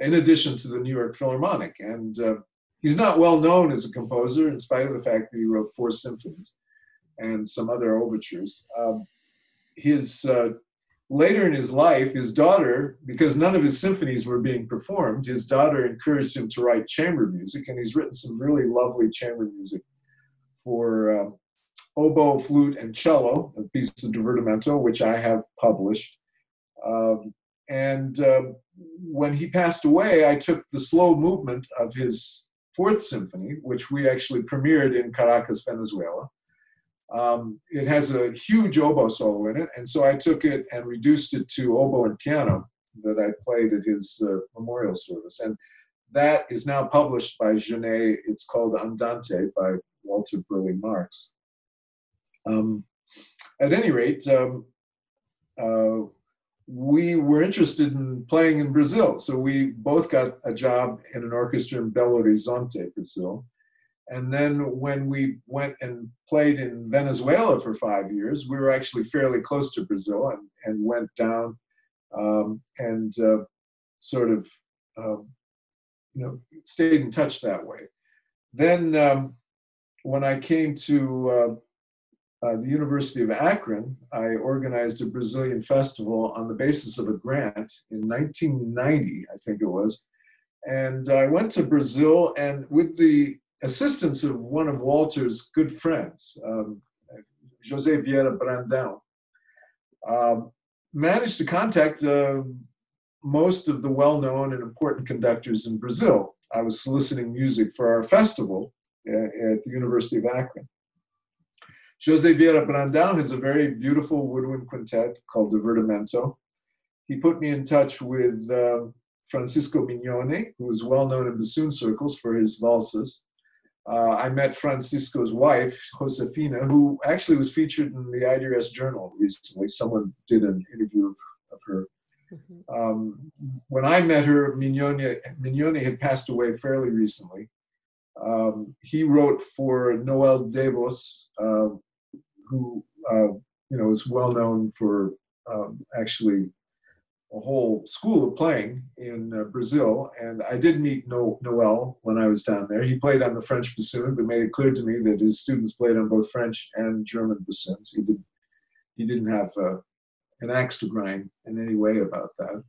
in addition to the New York Philharmonic. And uh, he's not well known as a composer, in spite of the fact that he wrote four symphonies and some other overtures. Um, his uh, later in his life, his daughter, because none of his symphonies were being performed, his daughter encouraged him to write chamber music, and he's written some really lovely chamber music for um, oboe, flute, and cello, a piece of divertimento, which I have published. Um, and uh, when he passed away, I took the slow movement of his Fourth Symphony, which we actually premiered in Caracas, Venezuela. Um, it has a huge oboe solo in it, and so I took it and reduced it to oboe and piano that I played at his uh, memorial service. And that is now published by Jeanné. It's called Andante by Walter Burle Marx. Um, at any rate, um, uh, we were interested in playing in Brazil. So we both got a job in an orchestra in Belo Horizonte, Brazil. And then when we went and played in Venezuela for five years, we were actually fairly close to Brazil and, and went down um, and uh, sort of, uh, you know, stayed in touch that way. Then um, when I came to uh, uh, the University of Akron, I organized a Brazilian festival on the basis of a grant in 1990, I think it was. And I went to Brazil, and with the assistance of one of Walter's good friends, um, Jose Vieira Brandão, um, managed to contact uh, most of the well known and important conductors in Brazil. I was soliciting music for our festival uh, at the University of Akron. Jose Vieira Brandão has a very beautiful woodwind quintet called Divertimento. He put me in touch with uh, Francisco Mignone, who is well known in bassoon circles for his valses. Uh, I met Francisco's wife, Josefina, who actually was featured in the IDRS Journal recently. Someone did an interview of, of her. Mm-hmm. Um, when I met her, Mignone had passed away fairly recently. Um, he wrote for Noel Devos, uh, who uh, you know is well known for um, actually a whole school of playing in uh, Brazil. And I did meet no- Noel when I was down there. He played on the French bassoon, but made it clear to me that his students played on both French and German bassoons. He didn't he didn't have uh, an axe to grind in any way about that.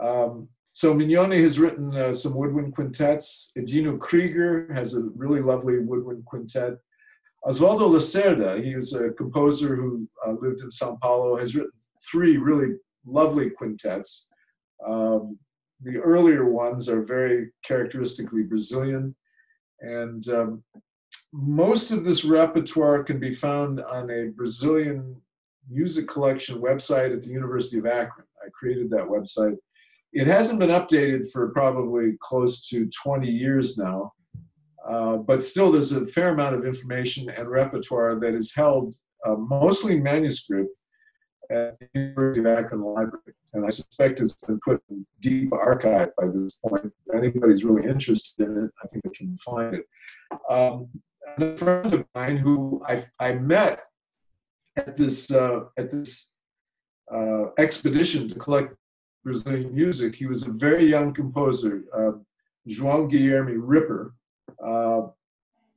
Um, so Mignone has written uh, some woodwind quintets. Edino Krieger has a really lovely woodwind quintet. Osvaldo Lacerda, he is a composer who uh, lived in Sao Paulo, has written three really lovely quintets. Um, the earlier ones are very characteristically Brazilian, and um, most of this repertoire can be found on a Brazilian music collection website at the University of Akron. I created that website it hasn't been updated for probably close to 20 years now. Uh, but still, there's a fair amount of information and repertoire that is held uh, mostly manuscript at the University of Akron Library. And I suspect it's been put in deep archive by this point. If anybody's really interested in it, I think they can find it. Um, a friend of mine who I, I met at this uh, at this uh, expedition to collect Brazilian music. He was a very young composer, uh, João Guilherme Ripper. Uh,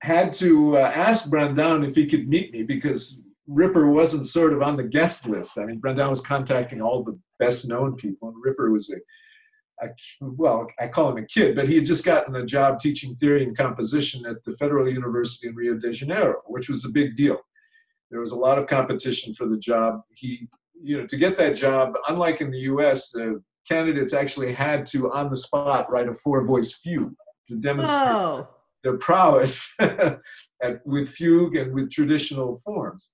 had to uh, ask Brandão if he could meet me because Ripper wasn't sort of on the guest list. I mean, Brandão was contacting all the best known people, and Ripper was a, a, well, I call him a kid, but he had just gotten a job teaching theory and composition at the Federal University in Rio de Janeiro, which was a big deal. There was a lot of competition for the job. He, you know, to get that job, unlike in the U.S., the candidates actually had to, on the spot, write a four-voice fugue to demonstrate Oh, their prowess [laughs] at, with fugue and with traditional forms.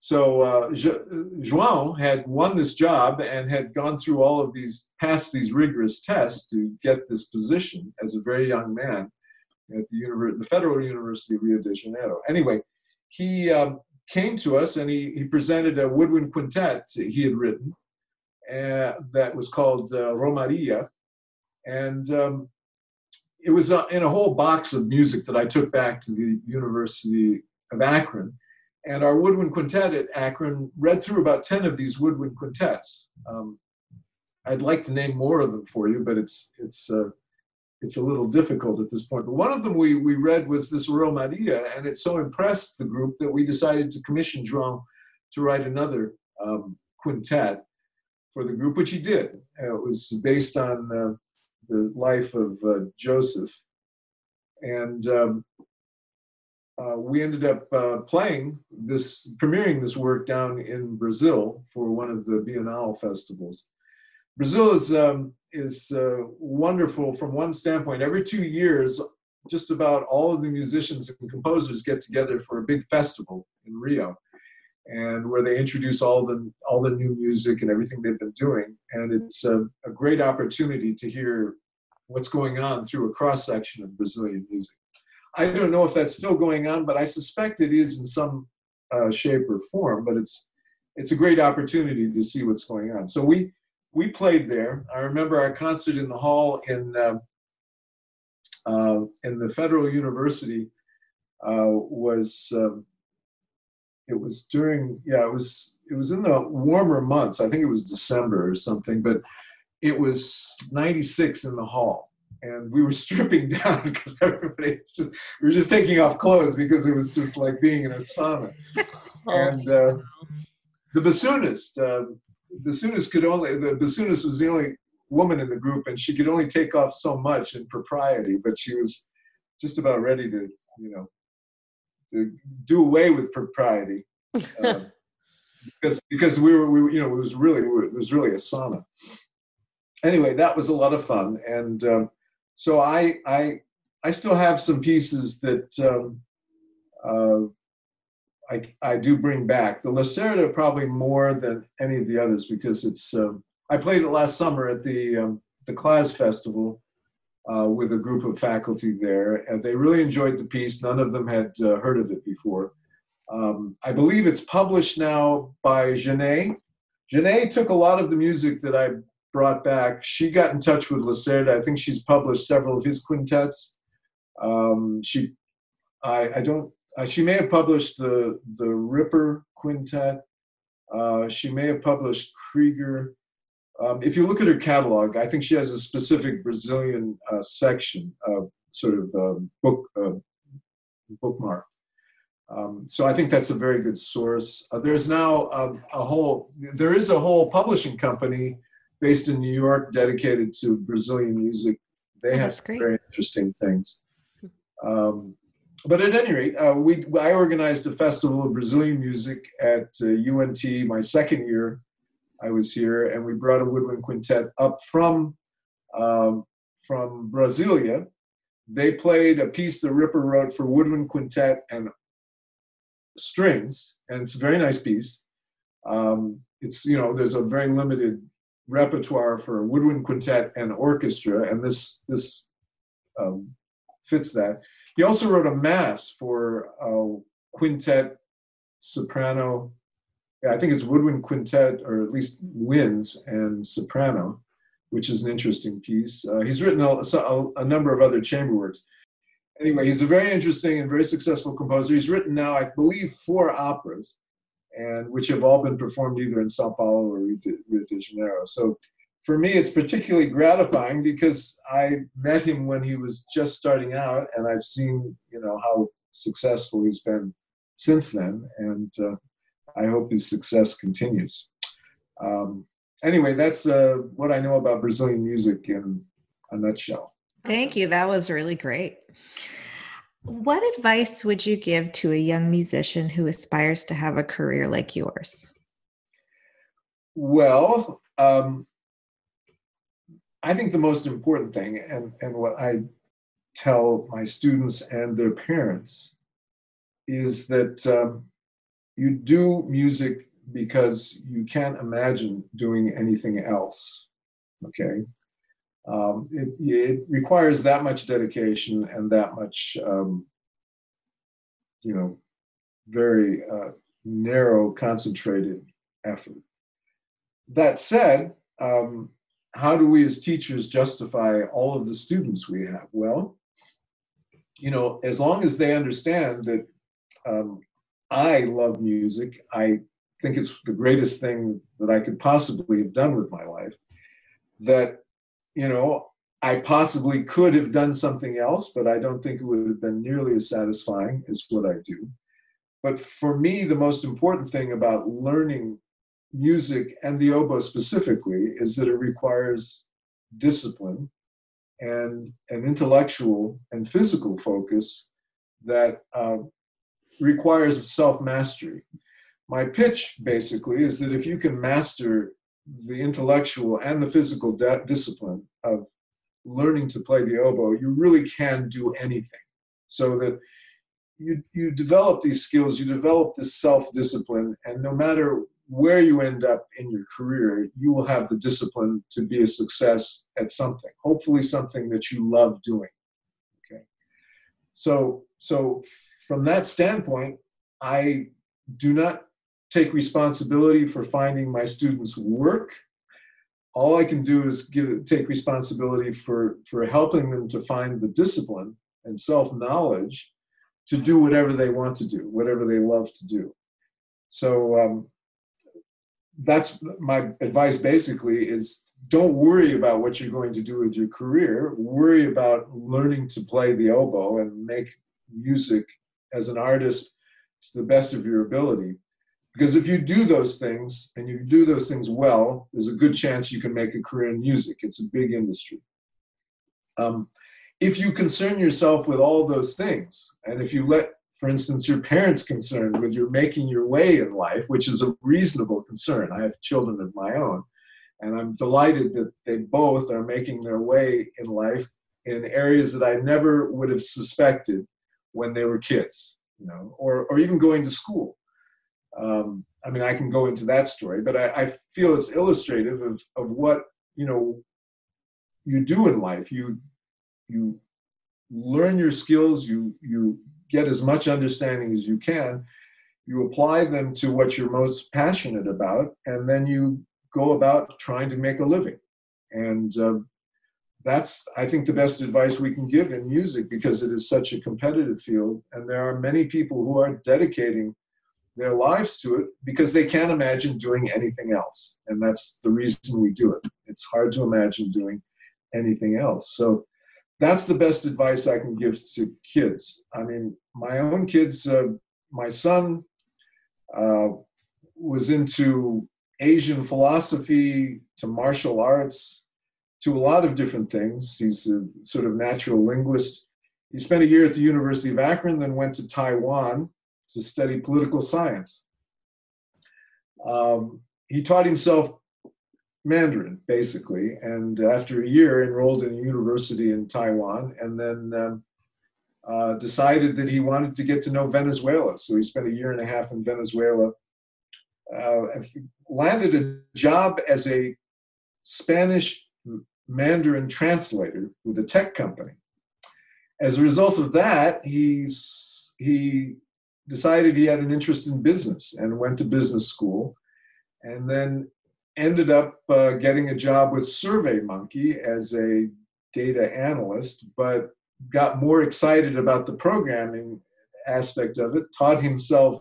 So uh, João had won this job and had gone through all of these, passed these rigorous tests to get this position as a very young man at the, univer- the Federal University of Rio de Janeiro. Anyway, he um, came to us and he, he presented a woodwind quintet he had written uh, that was called uh, Romaria. And um, it was uh, in a whole box of music that I took back to the University of Akron. And our woodwind quintet at Akron read through about 10 of these woodwind quintets. Um, I'd like to name more of them for you, but it's, it's, uh, it's a little difficult at this point. But one of them we, we read was this Romaria, and it so impressed the group that we decided to commission João to write another um, quintet for the group, which he did. Uh, it was based on uh, the life of uh, Joseph. And um, uh, we ended up uh, playing this, premiering this work down in Brazil for one of the Biennale festivals. Brazil is, um, is uh, wonderful from one standpoint. Every two years, just about all of the musicians and composers get together for a big festival in Rio and where they introduce all the all the new music and everything they've been doing. And it's a, a great opportunity to hear what's going on through a cross section of Brazilian music. I don't know if that's still going on, but I suspect it is in some uh, shape or form. But it's it's a great opportunity to see what's going on. So we we played there. I remember our concert in the hall in uh, uh, in the Federal University uh, was. Um, it was during yeah it was it was in the warmer months i think it was december or something but it was 96 in the hall and we were [laughs] stripping down because everybody was just, we were just taking off clothes because it was just like being in a sauna [laughs] and uh, the bassoonist bassoonist could only the bassoonist was the only woman in the group and she could only take off so much in propriety but she was just about ready to you know to do away with propriety uh, [laughs] because because we were we, were- you know it was really it was really a sauna. Anyway, that was a lot of fun, and um, so I I I still have some pieces that um, uh, I I do bring back. The Lacerda probably more than any of the others because it's um, I played it last summer at the um, the Class Festival uh, with a group of faculty there, and they really enjoyed the piece. None of them had uh, heard of it before. Um, I believe it's published now by Jeanné. Jeanné took a lot of the music that I brought back. She got in touch with Lacerda. I think she's published several of his quintets. Um, she, I, I don't. Uh, she may have published the the Ripper quintet. Uh, she may have published Krieger. Um, if you look at her catalog, I think she has a specific Brazilian uh, section, sort of um, book uh, bookmark. Um, so I think that's a very good source. Uh, there's now um, a whole, there is a whole publishing company based in New York dedicated to Brazilian music. They Oh, have great. very interesting things. Um, but at any rate, uh, we I organized a festival of Brazilian music at uh, UNT my second year I was here, and we brought a woodwind quintet up from um, from Brasilia. They played a piece that Ripper wrote for woodwind quintet and strings, and it's a very nice piece. Um, it's you know there's a very limited repertoire for woodwind quintet and orchestra, and this this um, fits that. He also wrote a mass for uh, quintet, soprano. Yeah, I think it's woodwind quintet, or at least winds and soprano, which is an interesting piece. Uh, he's written a, a, a number of other chamber works anyway, he's a very interesting and very successful composer. He's written now, I believe, four operas, and which have all been performed either in Sao Paulo or Rio de Janeiro. So for me, it's particularly gratifying because I met him when he was just starting out, and I've seen, you know, how successful he's been since then, and uh, I hope his success continues. Um, anyway, that's uh, what I know about Brazilian music in a nutshell. Thank you. That was really great. What advice would you give to a young musician who aspires to have a career like yours? Well, um, I think the most important thing, and, and what I tell my students and their parents, is that um, you do music because you can't imagine doing anything else. Okay um, it, it, requires that much dedication and that much, um, you know, very uh, narrow, concentrated effort. That said, um, how do we as teachers justify all of the students we have? Well, you know, as long as they understand that um, I love music, I think it's the greatest thing that I could possibly have done with my life, that you know, I possibly could have done something else, but I don't think it would have been nearly as satisfying as what I do. But for me, the most important thing about learning music and the oboe specifically is that it requires discipline and an intellectual and physical focus that uh, requires self mastery. My pitch basically is that if you can master the intellectual and the physical de- discipline of learning to play the oboe, you really can do anything. So that you you develop these skills, you develop this self-discipline, and no matter where you end up in your career, you will have the discipline to be a success at something. Hopefully, something that you love doing. Okay. So so from that standpoint, I do not take responsibility for finding my students work. All I can do is give take responsibility for for helping them to find the discipline and self-knowledge to do whatever they want to do, whatever they love to do. So um, that's my advice basically is don't worry about what you're going to do with your career. Worry about learning to play the oboe and make music as an artist to the best of your ability. Because if you do those things and you do those things well, there's a good chance you can make a career in music. It's a big industry. Um, if you concern yourself with all those things, and if you let, for instance, your parents concerned with your making your way in life, which is a reasonable concern. I have children of my own, and I'm delighted that they both are making their way in life in areas that I never would have suspected when they were kids, you know, or, or even going to school. Um, I mean, I can go into that story, but I, I feel it's illustrative of, of what you know you do in life. You you learn your skills. You you get as much understanding as you can. You apply them to what you're most passionate about, and then you go about trying to make a living. And uh, that's, I think, the best advice we can give in music because it is such a competitive field, and there are many people who are dedicating their lives to it because they can't imagine doing anything else. And that's the reason we do it. It's hard to imagine doing anything else. So that's the best advice I can give to kids. I mean, my own kids, uh, my son uh, was into Asian philosophy, to martial arts, to a lot of different things. He's a sort of natural linguist. He spent a year at the University of Akron, then went to Taiwan to study political science. Um, he taught himself Mandarin, basically, and after a year enrolled in a university in Taiwan, and then um, uh, decided that he wanted to get to know Venezuela. So he spent a year and a half in Venezuela, uh, landed a job as a Spanish Mandarin translator with a tech company. as a result of that, he's he decided he had an interest in business and went to business school, and then ended up uh, getting a job with SurveyMonkey as a data analyst, but got more excited about the programming aspect of it, taught himself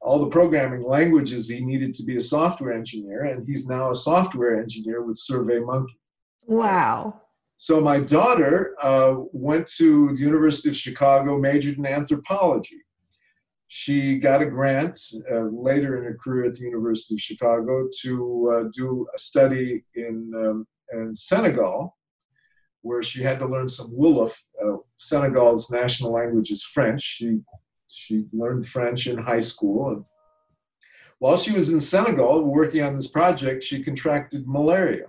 all the programming languages he needed to be a software engineer, and he's now a software engineer with SurveyMonkey. Wow. So my daughter uh, went to the University of Chicago, majored in anthropology. She got a grant uh, later in her career at the University of Chicago to uh, do a study in, um, in Senegal, where she had to learn some Wolof. Uh, Senegal's national language is French. She she learned French in high school. And while she was in Senegal working on this project, she contracted malaria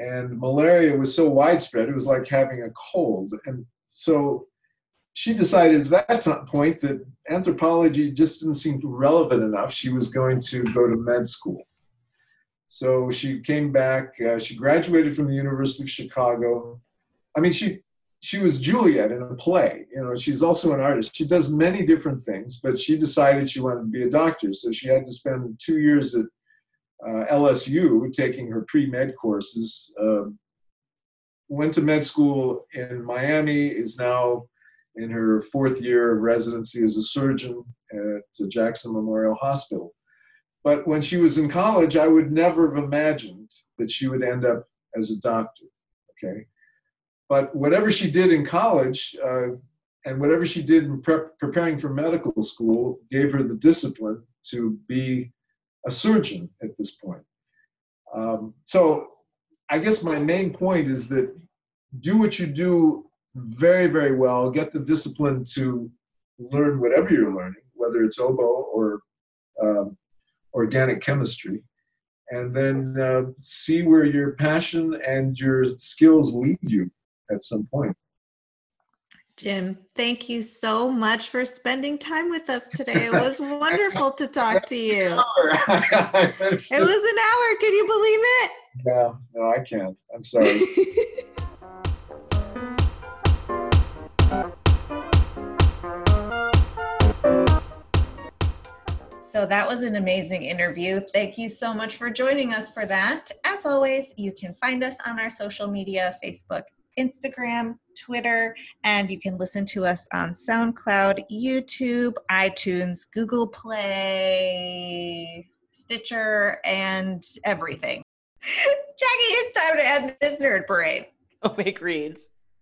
and malaria was so widespread it was like having a cold and so she decided at that point that anthropology just didn't seem relevant enough. She was going to go to med school. So she came back uh, she graduated from the university of chicago. I mean she she was juliet in a play you know she's also an artist. She does many different things but she decided she wanted to be a doctor. So she had to spend two years at uh, LSU taking her pre med courses. Uh, went to med school in Miami, is now in her fourth year of residency as a surgeon at Jackson Memorial Hospital. But when she was in college, I would never have imagined that she would end up as a doctor. Okay. But whatever she did in college, uh, and whatever she did in prep, preparing for medical school gave her the discipline to be a surgeon at this point. Um, so I guess my main point is that do what you do very, very well, get the discipline to learn whatever you're learning, whether it's oboe or um, organic chemistry, and then uh, see where your passion and your skills lead you at some point. Jim, thank you so much for spending time with us today. It was [laughs] wonderful to talk to you. [laughs] it was an hour. Can you believe it? No, no, I can't. I'm sorry. [laughs] So that was an amazing interview. Thank you so much for joining us for that. As always, you can find us on our social media Facebook, Instagram, Twitter, and you can listen to us on SoundCloud, YouTube, iTunes, Google Play, Stitcher, and everything. [laughs] Jackie, it's time to end this nerd parade. Oh, make reeds.